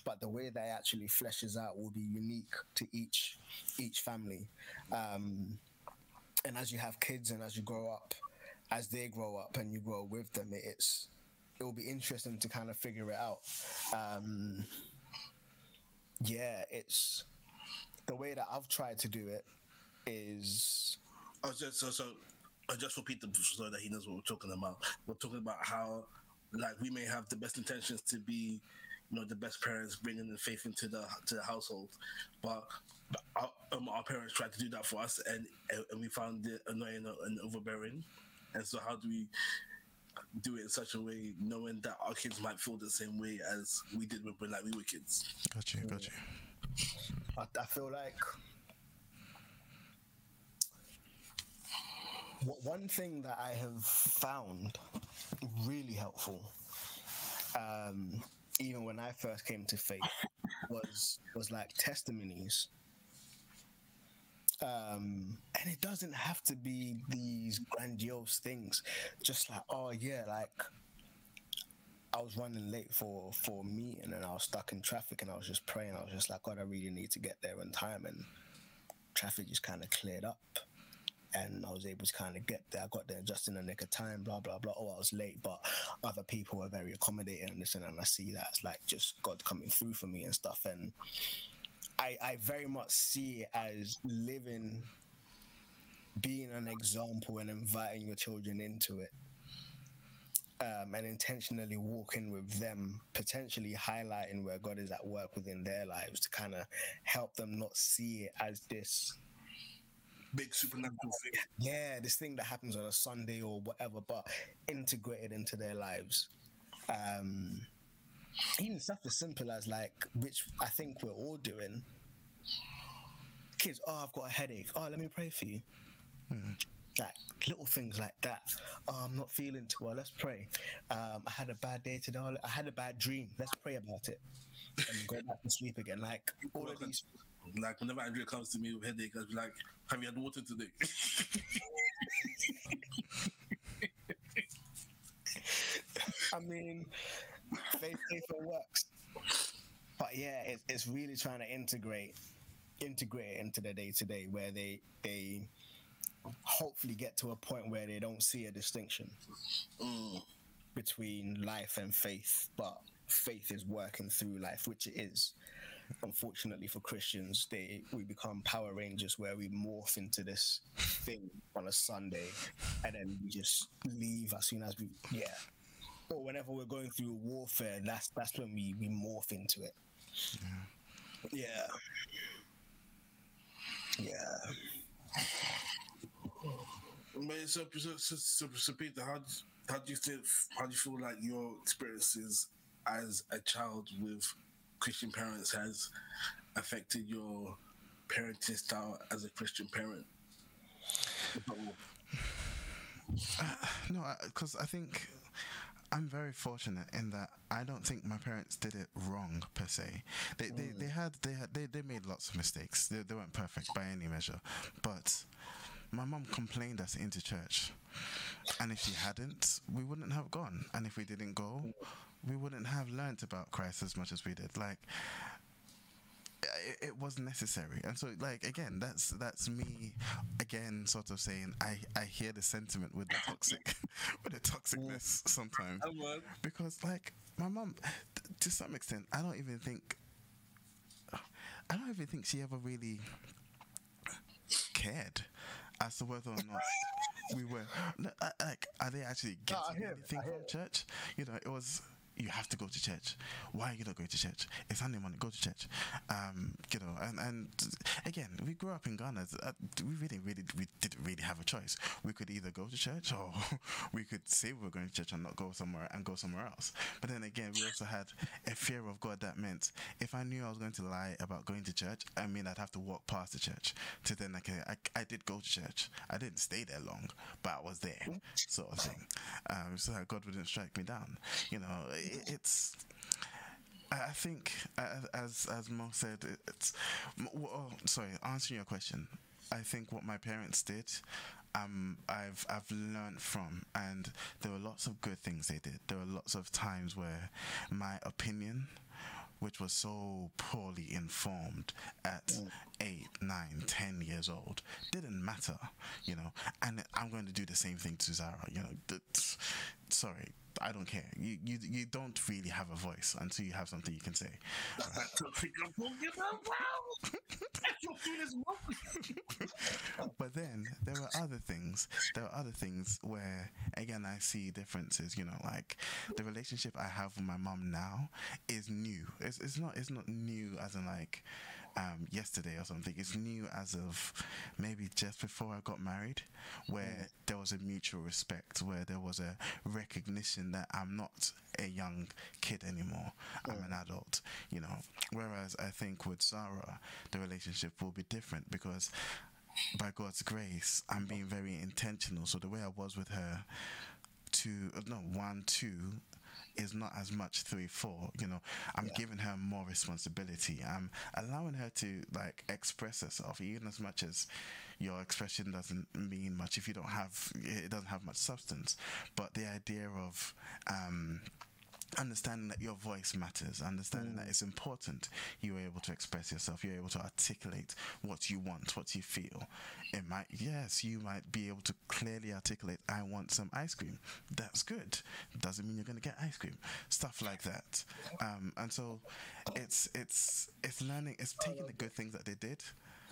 But the way that actually fleshes out will be unique to each each family. Um, and as you have kids and as you grow up, as they grow up and you grow with them, it's it will be interesting to kind of figure it out. Um, yeah, it's the way that I've tried to do it is was just so so. I just repeat the so that he knows what we're talking about. We're talking about how, like, we may have the best intentions to be, you know, the best parents, bringing the faith into the to the household, but our, um, our parents tried to do that for us, and and we found it annoying and overbearing. And so, how do we do it in such a way, knowing that our kids might feel the same way as we did when, like we were kids? Got you, got you. I, I feel like one thing that I have found really helpful, um, even when I first came to faith, was was like testimonies. Um, and it doesn't have to be these grandiose things. Just like, oh yeah, like I was running late for for a meeting and I was stuck in traffic and I was just praying. I was just like, God, I really need to get there on time, and traffic just kind of cleared up, and I was able to kind of get there. I got there just in the nick of time. Blah blah blah. Oh, I was late, but other people were very accommodating and this and, and I see that as like just God coming through for me and stuff. And I I very much see it as living, being an example and inviting your children into it um, and intentionally walking with them, potentially highlighting where God is at work within their lives to kind of help them not see it as this, Big supernatural thing. yeah, this thing that happens on a Sunday or whatever, but integrated into their lives. Um, even stuff as simple as like, which I think we're all doing. Kids, oh, I've got a headache. Oh, let me pray for you. Like little things like that. Oh, I'm not feeling too well. Let's pray. Um, I had a bad day today. I had a bad dream. Let's pray about it. And go back to sleep again. Like all of these. Like whenever Andrea comes to me with headache, I'll be like, "Have you had water today?" I mean, faith, faith it works. But yeah, it, it's really trying to integrate, integrate it into the day to day where they they hopefully get to a point where they don't see a distinction Mm. between life and faith, but faith is working through life, which it is. Unfortunately for Christians, they we become Power Rangers where we morph into this thing on a Sunday and then we just leave as soon as we yeah. Or whenever we're going through warfare, that's that's when we, we morph into it. Yeah. Yeah. But so, so, so, so, so Peter, how, do- how do you feel? How do you feel like your experiences as a child with Christian parents has affected your parenting style as a Christian parent? No, because I, think I'm very fortunate in that I don't think my parents did it wrong per se. They they, mm. they had they had they, they made lots of mistakes. They, they weren't perfect by any measure, but my mum complained us into church, and if she hadn't, we wouldn't have gone. And if we didn't go, we wouldn't have learnt about Christ as much as we did. Like it, it was necessary. And so like again that's that's me again sort of saying i i hear the sentiment with the toxic with the toxicness sometimes. Because like my mom t- to some extent i don't even think i don't even think she ever really cared as to whether or not we were like are they actually getting hear- anything from church? You know it was you have to go to church. Why are you not going to church? It's Sunday morning. Go to church. Um you know and and again we grew up in Ghana. Uh, we really really we didn't really have a choice. We could either go to church or we could say we were going to church and not go somewhere and go somewhere else. But then again we also had a fear of God that meant if I knew I was going to lie about going to church I mean I'd have to walk past the church to then okay I, I did go to church. I didn't stay there long but I was there sort of thing. Um, so that God wouldn't strike me down. You know it's I think, as as Mo said, it- it's. m- w- Oh, sorry. Answering your question, I think what my parents did, um, I've I've learned from, and there were lots of good things they did. There were lots of times where my opinion, which was so poorly informed at eight, nine, ten years old, didn't matter, you know. And I'm going to do the same thing to Zara, you know. Sorry, I don't care. You, you you don't really have a voice until you have something you can say. But then there were other things. There were other things where, again, I see differences. You know, like the relationship I have with my mom now is new. It's, it's not. It's not new as in like um, yesterday or something. It's new as of maybe just before I got married, where there was a mutual respect, where there was a recognition that I'm not a young kid anymore. I'm an adult. You know. Whereas I think with Sarah, the relationship will be different because by God's grace, I'm being very intentional. So the way I was with her, two, uh, no, one, two, is not as much three, four. You know, I'm giving her more responsibility. I'm allowing her to like express herself, even as much as your expression doesn't mean much if you don't have it doesn't have much substance. But the idea of um, understanding that your voice matters, understanding that it's important you're able to express yourself, you're able to articulate what you want, what you feel. It might, yes, you might be able to clearly articulate, I want some ice cream. That's good. Doesn't mean you're going to get ice cream. Stuff like that. Um, and so it's, it's, it's learning, it's taking the good things that they did.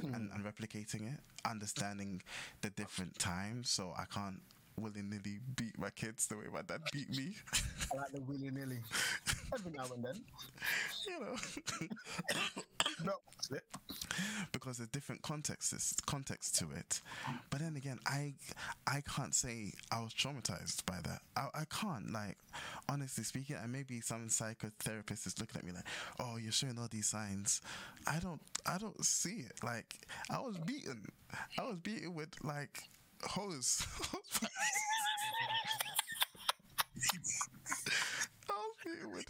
And, and replicating it, understanding the different times, so I can't willy nilly beat my kids the way my dad beat me. I like the willy nilly. Every now and then. you know, No, because there's different contexts context to it. But then again, I I can't say I was traumatized by that. I, I can't like honestly speaking. And maybe some psychotherapist is looking at me like, "Oh, you're showing all these signs." I don't I don't see it. Like I was beaten. I was beaten with like hose. I was beaten with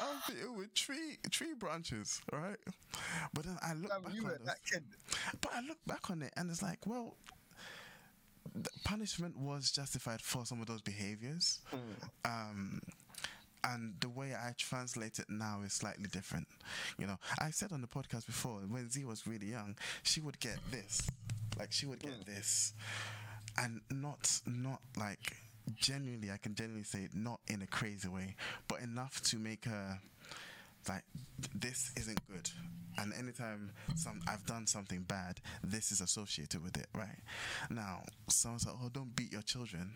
I was beaten with tree tree branches, right? But then I look Damn, back on those- but I look back on it and it's like, well, the punishment was justified for some of those behaviors. Um, and the way I translate it now is slightly different. You know, I said on the podcast before when Z was really young, she would get this, like she would get this, and not not like genuinely. I can genuinely say not in a crazy way, but enough to make her like this isn't good. And anytime some i've done something bad this is associated with it right? Now someone's like oh don't beat your children.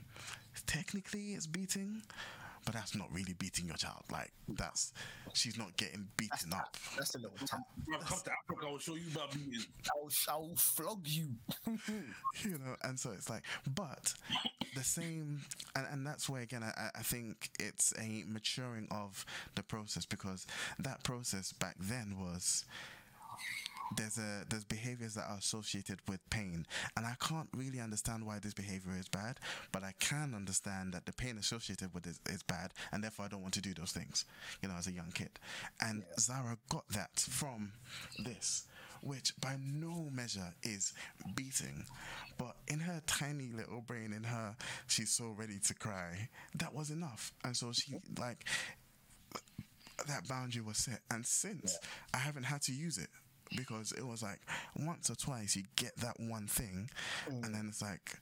Technically it's beating but that's not really beating your child like that's she's not getting beaten up That's a little tap. Bro, come to Africa, I will show you about being. I'll, I'll flog you. you know and so it's like but the same and, and that's where again I, I think it's a maturing of the process because that process back then was there's a there's behaviors that are associated with pain, and I can't really understand why this behavior is bad, but I can understand that the pain associated with it is bad, and therefore I don't want to do those things. You know, as a young kid, and Zara got that from this which by no measure is beating. But in her tiny little brain, in her, she's so ready to cry, that was enough. And so she, like, that boundary was set. And since yeah. I haven't had to use it because it was like once or twice you get that one thing, mm. and then it's like,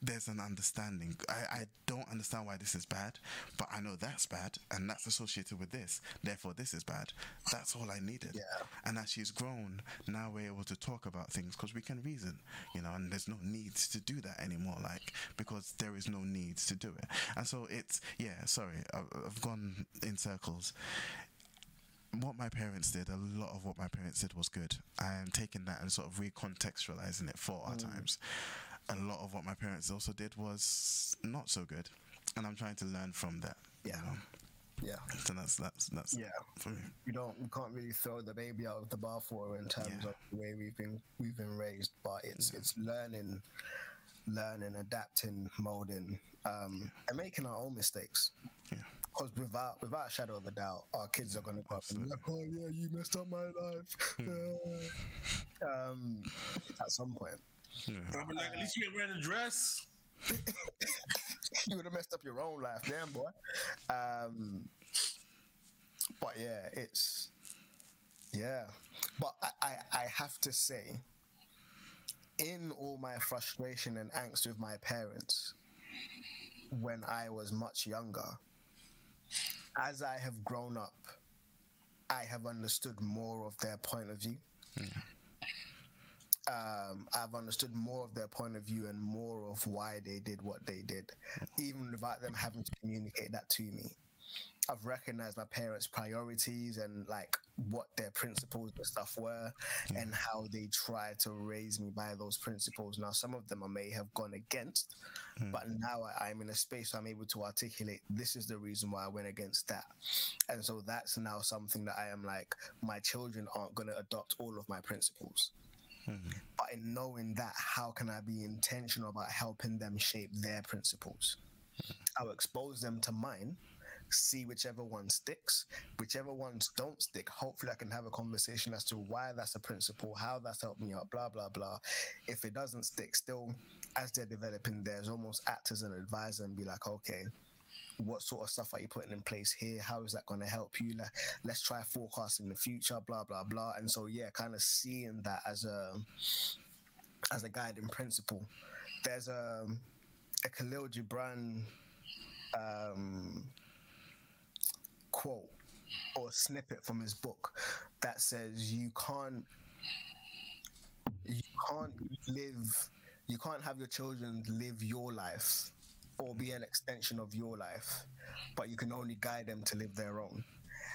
there's an understanding. I, I don't understand why this is bad, but I know that's bad and that's associated with this. Therefore, this is bad. That's all I needed. Yeah. And as she's grown, now we're able to talk about things because we can reason, you know, and there's no need to do that anymore, like, because there is no need to do it. And so it's, yeah, sorry, I've, I've gone in circles what my parents did, a lot of what my parents did was good. I am taking that and sort of recontextualizing it for our mm. times a lot of what my parents also did was not so good, and I'm trying to learn from that. Yeah. You know? Yeah. So that's that's that's yeah. For me. You don't we can't really throw the baby out of the bathwater in terms yeah. of the way we've been we've been raised, but it's yeah. it's learning, learning, adapting, molding, um, and making our own mistakes. Yeah. Because without without a shadow of a doubt, our kids are gonna go up and be like, "Oh yeah, you messed up my life." Hmm. um, at some point. Yeah. I'm like, at least you ain't wearing a dress. you would have messed up your own life, damn boy. Um, but yeah, it's yeah. But I, I, I have to say, in all my frustration and angst with my parents, when I was much younger, as I have grown up, I have understood more of their point of view. Mm um, I've understood more of their point of view and more of why they did what they did, even without them having to communicate that to me. I've recognized my parents' priorities and like what their principles and stuff were, mm. and how they tried to raise me by those principles. Now, some of them I may have gone against, mm. but now I, am in a space I'm able to articulate this is the reason why I went against that. And so that's now something that I am like, my children aren't going to adopt all of my principles. Mm-hmm. But in knowing that, how can I be intentional about helping them shape their principles? Mm-hmm. I'll expose them to mine, see whichever one sticks, whichever ones don't stick. Hopefully, I can have a conversation as to why that's a principle, how that's helped me out, blah, blah, blah. If it doesn't stick, still, as they're developing theirs, almost act as an advisor and be like, okay, what sort of stuff are you putting in place here? How is that going to help you? Let, let's try forecasting the future, blah blah blah. And so yeah, kind of seeing that as a as a guiding principle. There's a a Khalil Gibran um, quote or snippet from his book that says you can't you can't live you can't have your children live your life or be an extension of your life, but you can only guide them to live their own.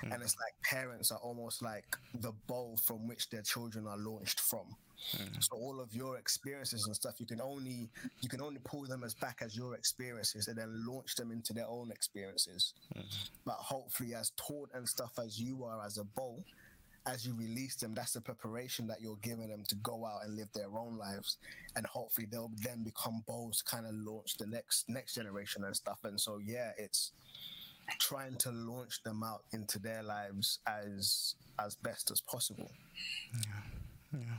Mm. And it's like parents are almost like the bowl from which their children are launched from. Mm. So all of your experiences and stuff, you can only you can only pull them as back as your experiences and then launch them into their own experiences. Mm. But hopefully, as taught and stuff as you are as a bowl, as you release them, that's the preparation that you're giving them to go out and live their own lives, and hopefully they'll then become bold to kind of launch the next next generation and stuff. And so, yeah, it's trying to launch them out into their lives as as best as possible. Yeah, yeah.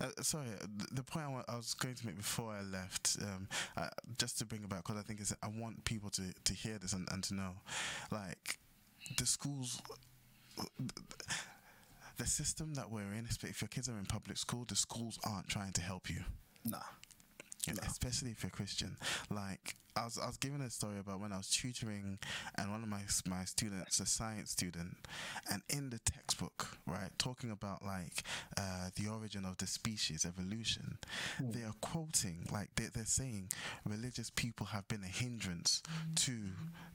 Uh, sorry, the, the point I, was going to make before I left, um, uh, just to bring back, because I think is I want people to, to hear this and, and to know, like, the schools the system that we're in, if your kids are in public school, the schools aren't trying to help you. Nah. Especially if you're Christian. Like I was, I was given a story about when I was tutoring, and one of my my students, a science student, and in the textbook, right, talking about like uh, the origin of the species, evolution, mm. they are quoting like they, they're saying religious people have been a hindrance mm. to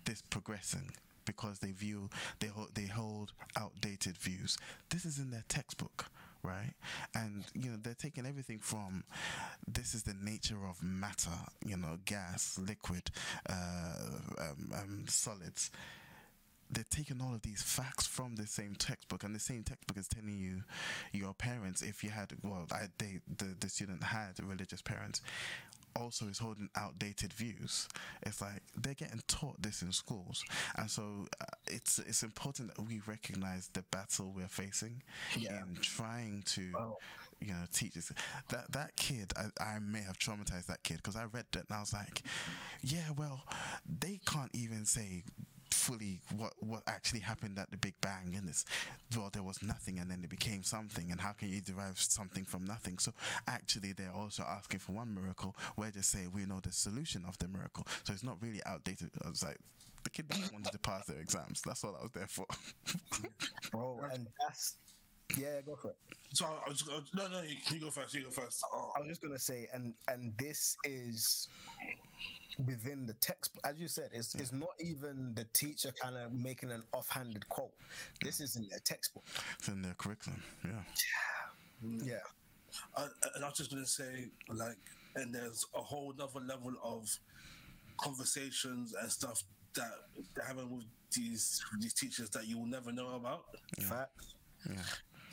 this progressing because they view they hold, they hold outdated views. This is in their textbook, right? And you know they're taking everything from this is the nature of matter, you know, gas, liquid, uh, um, um, solids. they're taking all of these facts from the same textbook, and the same textbook is telling you your parents, if you had, well, I, they, the, the student had religious parents, also is holding outdated views. It's like they're getting taught this in schools, and so uh, it's it's important that we recognize the battle we're facing Yeah. in trying to. You know, teach this. That that kid, I, I may have traumatized that kid because I read that and I was like, yeah, well, they can't even say fully what what actually happened at the Big Bang in this. Well, there was nothing and then it became something, and how can you derive something from nothing? So actually, they're also asking for one miracle. We're say we know the solution of the miracle, so it's not really outdated. I was like, the kid just wanted to pass their exams. That's all I was there for. bro. And that's yeah, go for it. So I was, I was no, no. You, you go first. You go first. Oh, I was just gonna say, and and this is within the text. As you said, it's it's not even the teacher kind of making an offhanded quote. This is in their textbook. it's in their curriculum. Yeah. Yeah, Uh, and I was just gonna say, like, and there's a whole other level of conversations and stuff that they're having with these these teachers that you will never know about. facts. Yeah.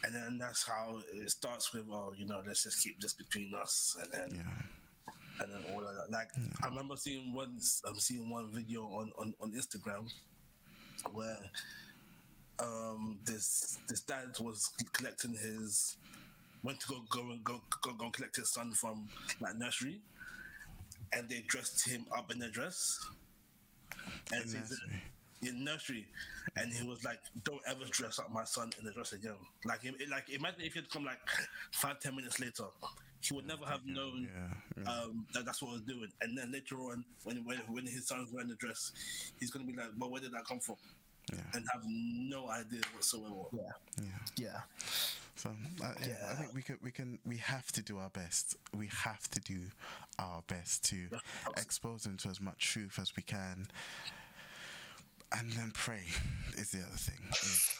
And then that's how it starts with, oh, you know, let's just keep this between us, and then Yeah. And then all of that. Like I remember seeing once I'm seeing one video on on on Instagram where um this this dad was collecting his went to go go and go go, go and collect his son from like nursery, and they dressed him up in a dress. And In so he said- nursery. in nursery, and he was like, "Don't ever dress up my son in a dress again." Like, like imagine if he'd come like five, ten minutes later, he would never have known Yeah. yeah. um, that that's what I was doing. And then later on, when when, when his son's wearing the dress, he's gonna be like, "Well, where did that come from?" Yeah. And have no idea whatsoever. Yeah, yeah. yeah, So uh, yeah, I think we can we can we have to do our best. We have to do our best to expose them to as much truth as we can. And then pray is the other thing.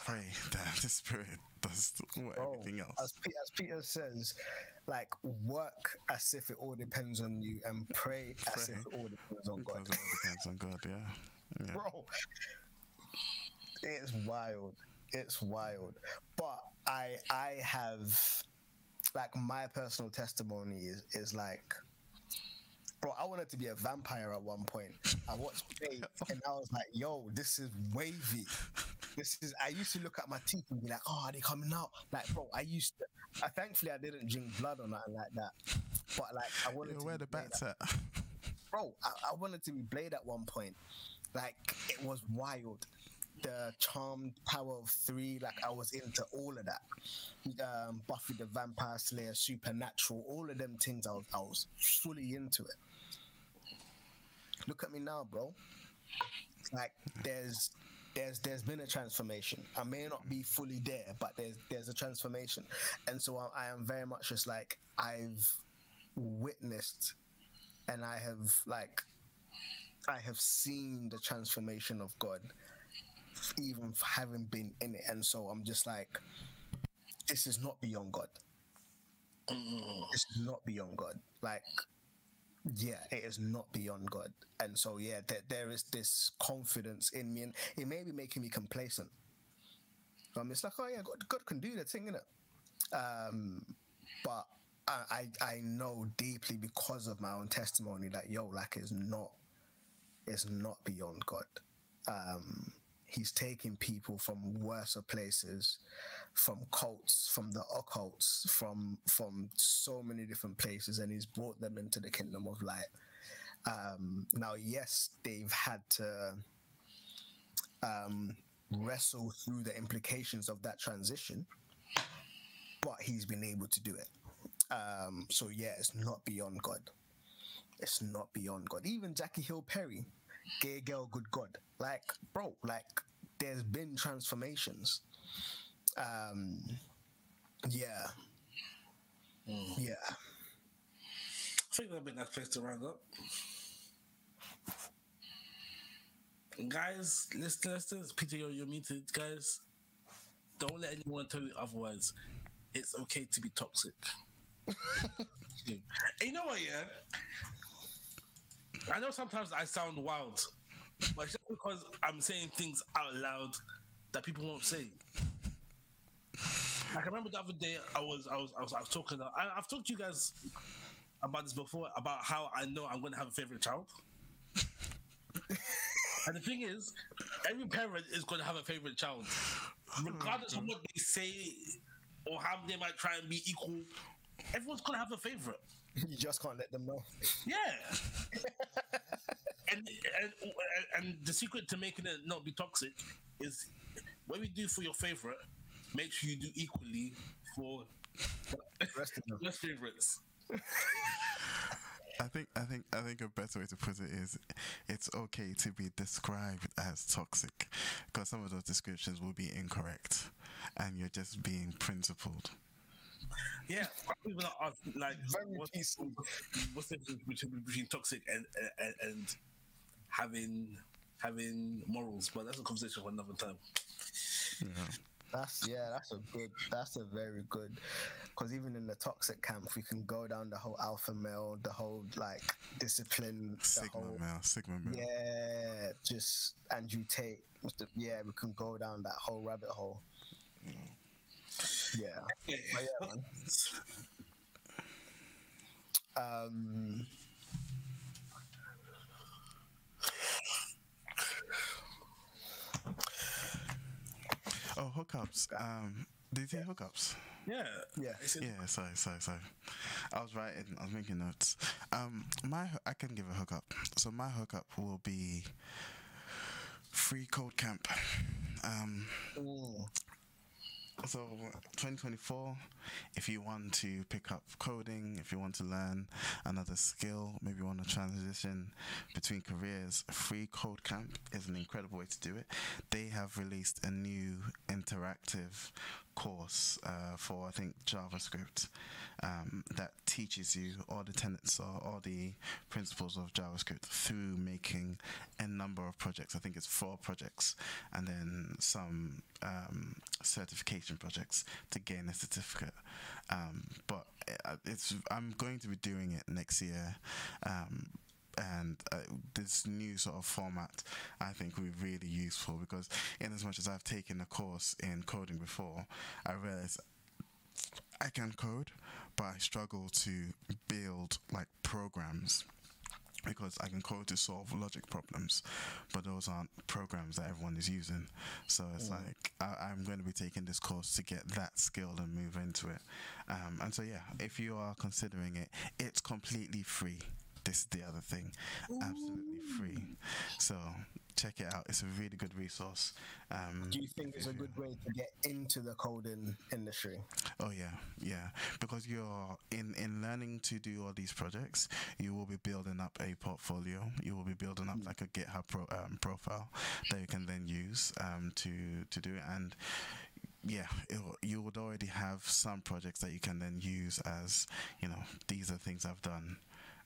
Pray that the spirit does what bro. everything else. As, Pe- as Peter says, like work as if it all depends on you, and pray, as if it all depends on God. It all depends on God. Yeah. Yeah. bro. It's wild. It's wild. But I I have like my personal testimony is is like bro, I wanted to be a vampire at one point. I watched Blade and I was like, yo, this is wavy. This is I used to look at my teeth and be like, oh, are they coming out? Like, bro, I used to I thankfully I didn't drink blood or nothing like that. But like I wanted Yeah, to where be the bats at? bro, I, I wanted to be Blade at one point. Like it was wild. The charmed power of three, like I was into all of that. Um, Buffy the Vampire Slayer, Supernatural, all of them things. I was, I was fully into it. Look at me now, bro. Like there's there's there's been a transformation. I may not be fully there, but there's there's a transformation, and so I, I am very much just like I've witnessed and I have like I have seen the transformation of God, even having been in it, and so I'm just like, this is not beyond God. Mm. This is not beyond God. Like, yeah, it is not beyond God, and so yeah, there, there is this confidence in me, and it may be making me complacent. I'm just like, oh yeah, God, God can do the thing, innit? Um, but I, I I know deeply because of my own testimony that yo, like is not is not beyond God. Um, he's taking people from worser places, from cults, from the occults, from from so many different places, and he's brought them into the kingdom of light. Um, now, yes, they've had to um, wrestle through the implications of that transition, but he's been able to do it. Um, so yeah, it's not beyond God. It's not beyond God. Even Jackie Hill Perry, gay girl, good God. Like, bro, like there's been transformations. Um, yeah, yeah. I think that'd be a nice place to round up. Guys, listen, listen, Peter, you're, you're muted. Guys, don't let anyone tell you otherwise. It's okay to be toxic. You know what, yeah? I know sometimes I sound wild, but it's just because I'm saying things out loud that people won't say. Like I remember the other day, I was I was I was, I was talking. I, I've talked to you guys about this before about how I know I'm going to have a favorite child. and the thing is, every parent is going to have a favorite child, regardless of what they say or how they might try and be equal. Everyone's going to have a favorite. You just can't let them know. Yeah. and, and and the secret to making it not be toxic is what we do for your favorite, make sure you do equally for The rest of them. your favorites. I think I think I think a better way to put it is it's okay to be described as toxic because some of those descriptions will be incorrect and you're just being principled. Yeah, people are ask, like Very what's, PC. what's the difference between, between toxic and, and and having having morals? But that's a conversation for another time. That's yeah, that's a good. That's a very good. Because even in the toxic camp, we can go down the whole alpha male, the whole like discipline, Sigma whole male, Sigma male. yeah, just Andrew Tate. Yeah, we can go down that whole rabbit hole. Yeah, Yeah. yeah, man. Um, Oh, hookups. Um, did you say hookups? Yeah, Yeah. Yeah, sorry, sorry, sorry. I was writing, I was making notes. Um, my I can give a hookup. So my hookup will be free code camp. Um, so 2024 if you want to pick up coding if you want to learn another skill maybe you want to transition between careers free code camp is an incredible way to do it. They have released a new interactive course uh, for i think javascript um, that teaches you all the tenets or all the principles of javascript through making a number of projects i think it's four projects and then some um, certification projects to gain a certificate. Um, but uh, it's I'm going to be doing it next year. Um, and uh, this new sort of format I think will be really useful because in as much as I've taken a course in coding before, I realize I can code, but I struggle to build like programs because I can code to solve logic problems, but those aren't programs that everyone is using. So it's like I, I'm going to be taking this course to get that skill and move into it. Um, and so yeah, if you are considering it, it's completely free. This is the other thing, absolutely free. So check it out. It's a really good resource. Um, do you think it's a good way to get into the coding industry? Oh yeah, yeah. Because you're in in learning to do all these projects, you will be building up a portfolio. You will be building up like a GitHub pro, um, profile that you can then use um, to to do it. And yeah, you would already have some projects that you can then use as you know these are things I've done.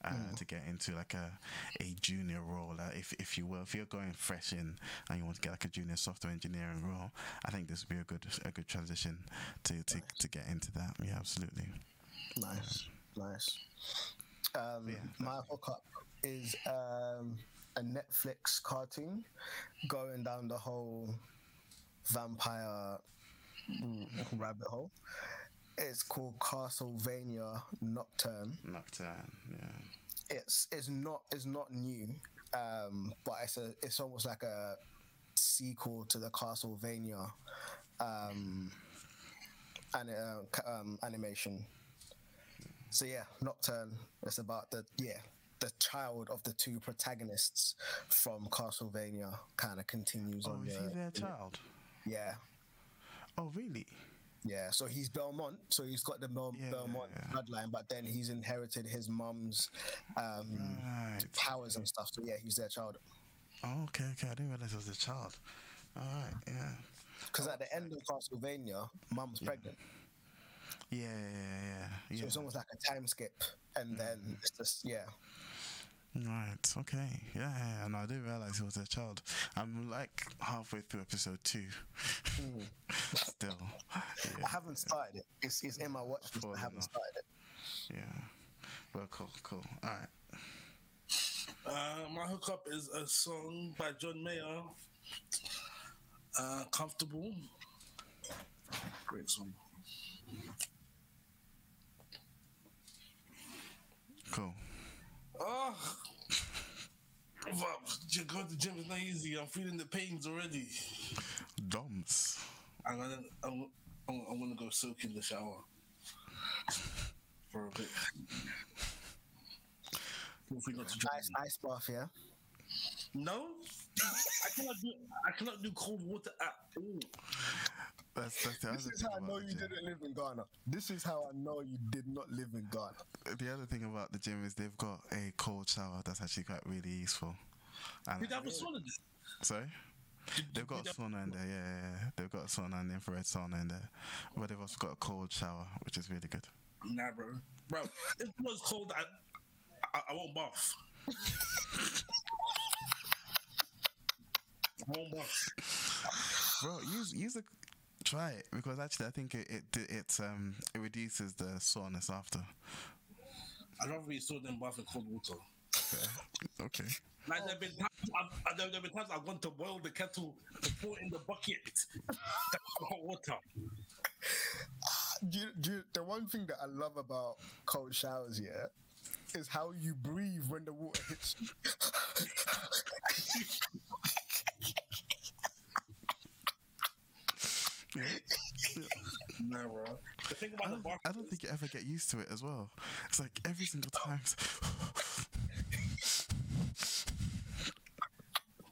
Uh, To get into like a, a junior role, uh, if if you will, if you're going fresh in and you want to get like a junior software engineering role, I think this would be a good a good transition to to, to get into that. Yeah, absolutely. Nice, nice. Um, Yeah. my hookup is um, a Netflix cartoon going down the whole vampire mm, rabbit hole. It's called Castlevania Nocturne. Nocturne, yeah. It's it's not it's not new, um, but it's a it's almost like a sequel to the Castlevania um, and uh, um, animation. So yeah, Nocturne. It's about the yeah the child of the two protagonists from Castlevania. Kind of continues Oh, on is the he their child? yeah Oh, really? Yeah. So he's Belmont. So he's got the Bel- Yeah, Belmont yeah. bloodline, but then he's inherited his mum's um, Right. powers and stuff. So yeah, he's their child. Oh, okay, okay. I didn't realize it was a child. All right, yeah. Because at the end of Castlevania, mum's pregnant. Yeah, yeah, yeah, yeah. So it's almost like a time skip, and then it's just yeah. Right, okay. Yeah, yeah, yeah. No, I didn't realize he was a child. I'm like halfway through episode two. Still. I haven't started it. It's, it's in my watch list. I haven't off. started it. yeah. Well, cool, cool. All right. Uh, my hookup is a song by John Mayer. Uh, Comfortable. Great song. Cool. Oh, well, you go to the gym is not easy. I'm feeling the pains already. Doms. I'm gonna, I'm, I'm, I'm gonna go soak in the shower for a bit. Ice, ice bath, yeah. No, I cannot do. I cannot do cold water at all. That's, that's the This is how I know you gym. didn't live in Ghana. This is how I know you did not live in Ghana. The other thing about the gym is they've got a cold shower that's actually quite really useful. And Did I have a sauna there? sorry, Did- they've got a did I- sauna in there. Yeah, yeah, yeah. they've got a sauna and infrared sauna in there, but they've also got a cold shower, which is really good. Nah, bro. Bro, if it was cold, I, I, I won't bath. I won't bath. Bro, use use a try it because actually I think it it it um it reduces the soreness after. I'd rather be stored than bath in cold water. Okay. Like there have been times I've, there have been times I've gone to boil the kettle to pour in the bucket. That's hot water. Do you, do you- the one thing that I love about cold showers, yeah, is how you breathe when the water hits you. Nah, bro. The thing I about the don't, bath, I don't think you ever get used to it as well. It's like every single time.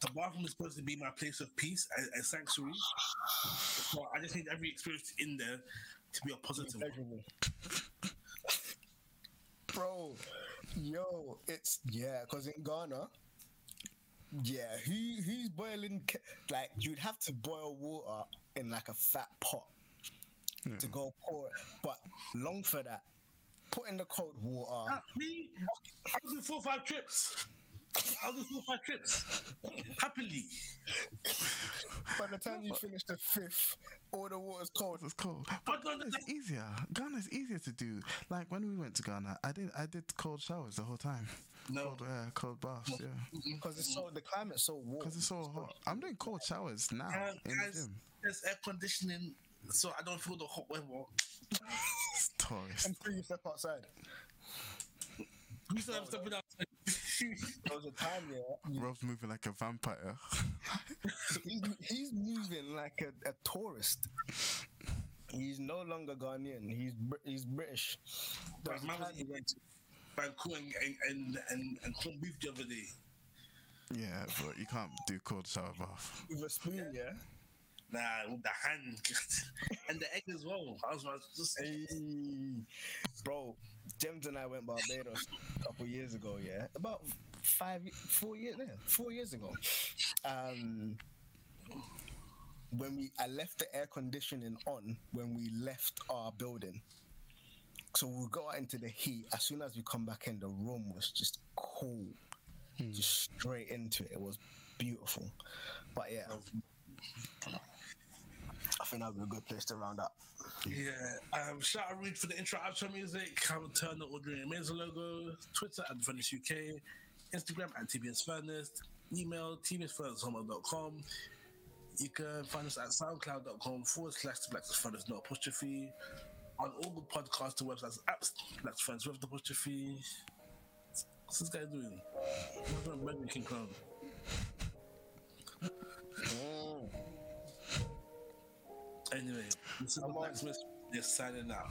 the bathroom is supposed to be my place of peace, a, a sanctuary. So I just need every experience in there to be a one. Bro, yo, it's yeah, because in Ghana, yeah, he he's boiling ke- like you'd have to boil water in like a fat pot to go pour it. But long for that, put in the cold water. Ah, Me, I'll do four or five trips. I'll do four or five trips. Happily. By the time you finish the fifth, all the water's cold. It's cold. But But no, Ghana's no, easier. Ghana's easier to do. Like when we went to Ghana, I did I did cold showers the whole time. No. Cold, yeah, cold baths, yeah. Because it's so the climate's so warm. Because it's so hot. I'm doing cold showers now Uh, in the gym. there's air conditioning, so I don't feel the hot weather. It's tourist. Until you step outside. We still have stepping out. There was a time, yeah. Rob's moving like a vampire. He's, he's moving like a, a tourist. He's no longer Ghanaian. He's he's British. There was a Man was time he Bangkok and and and, and corned beef the other day. yeah, but you can't do cold shower bath. with a spoon, yeah. Nah, with the hand and the egg as well. I was like, just Hey, bro, James and I went Barbados a couple years ago. Yeah, about five, four years, yeah, four years ago. Um, when we, I left the air conditioning on when we left our building. So we go out into the heat. As soon as we come back in, the room was just cool, just straight into it. It was beautiful. But yeah, I think that would be a good place to round up. Yeah. Um, shout out Rude for the intro outro music. Calvin Turner Ordinary Amazing logo. Twitter at Furnace UK. Instagram at TBS Furnace. Email tbsfurnace.com. You can find us at soundcloud.com forward slash the Black Furnace, not apostrophe. On all the podcast and websites, apps, Black Furnace with the apostrophe. What's this guy doing? What's that American King Crown? Anyway, this is the Come on. Blacksmith. They're signing out.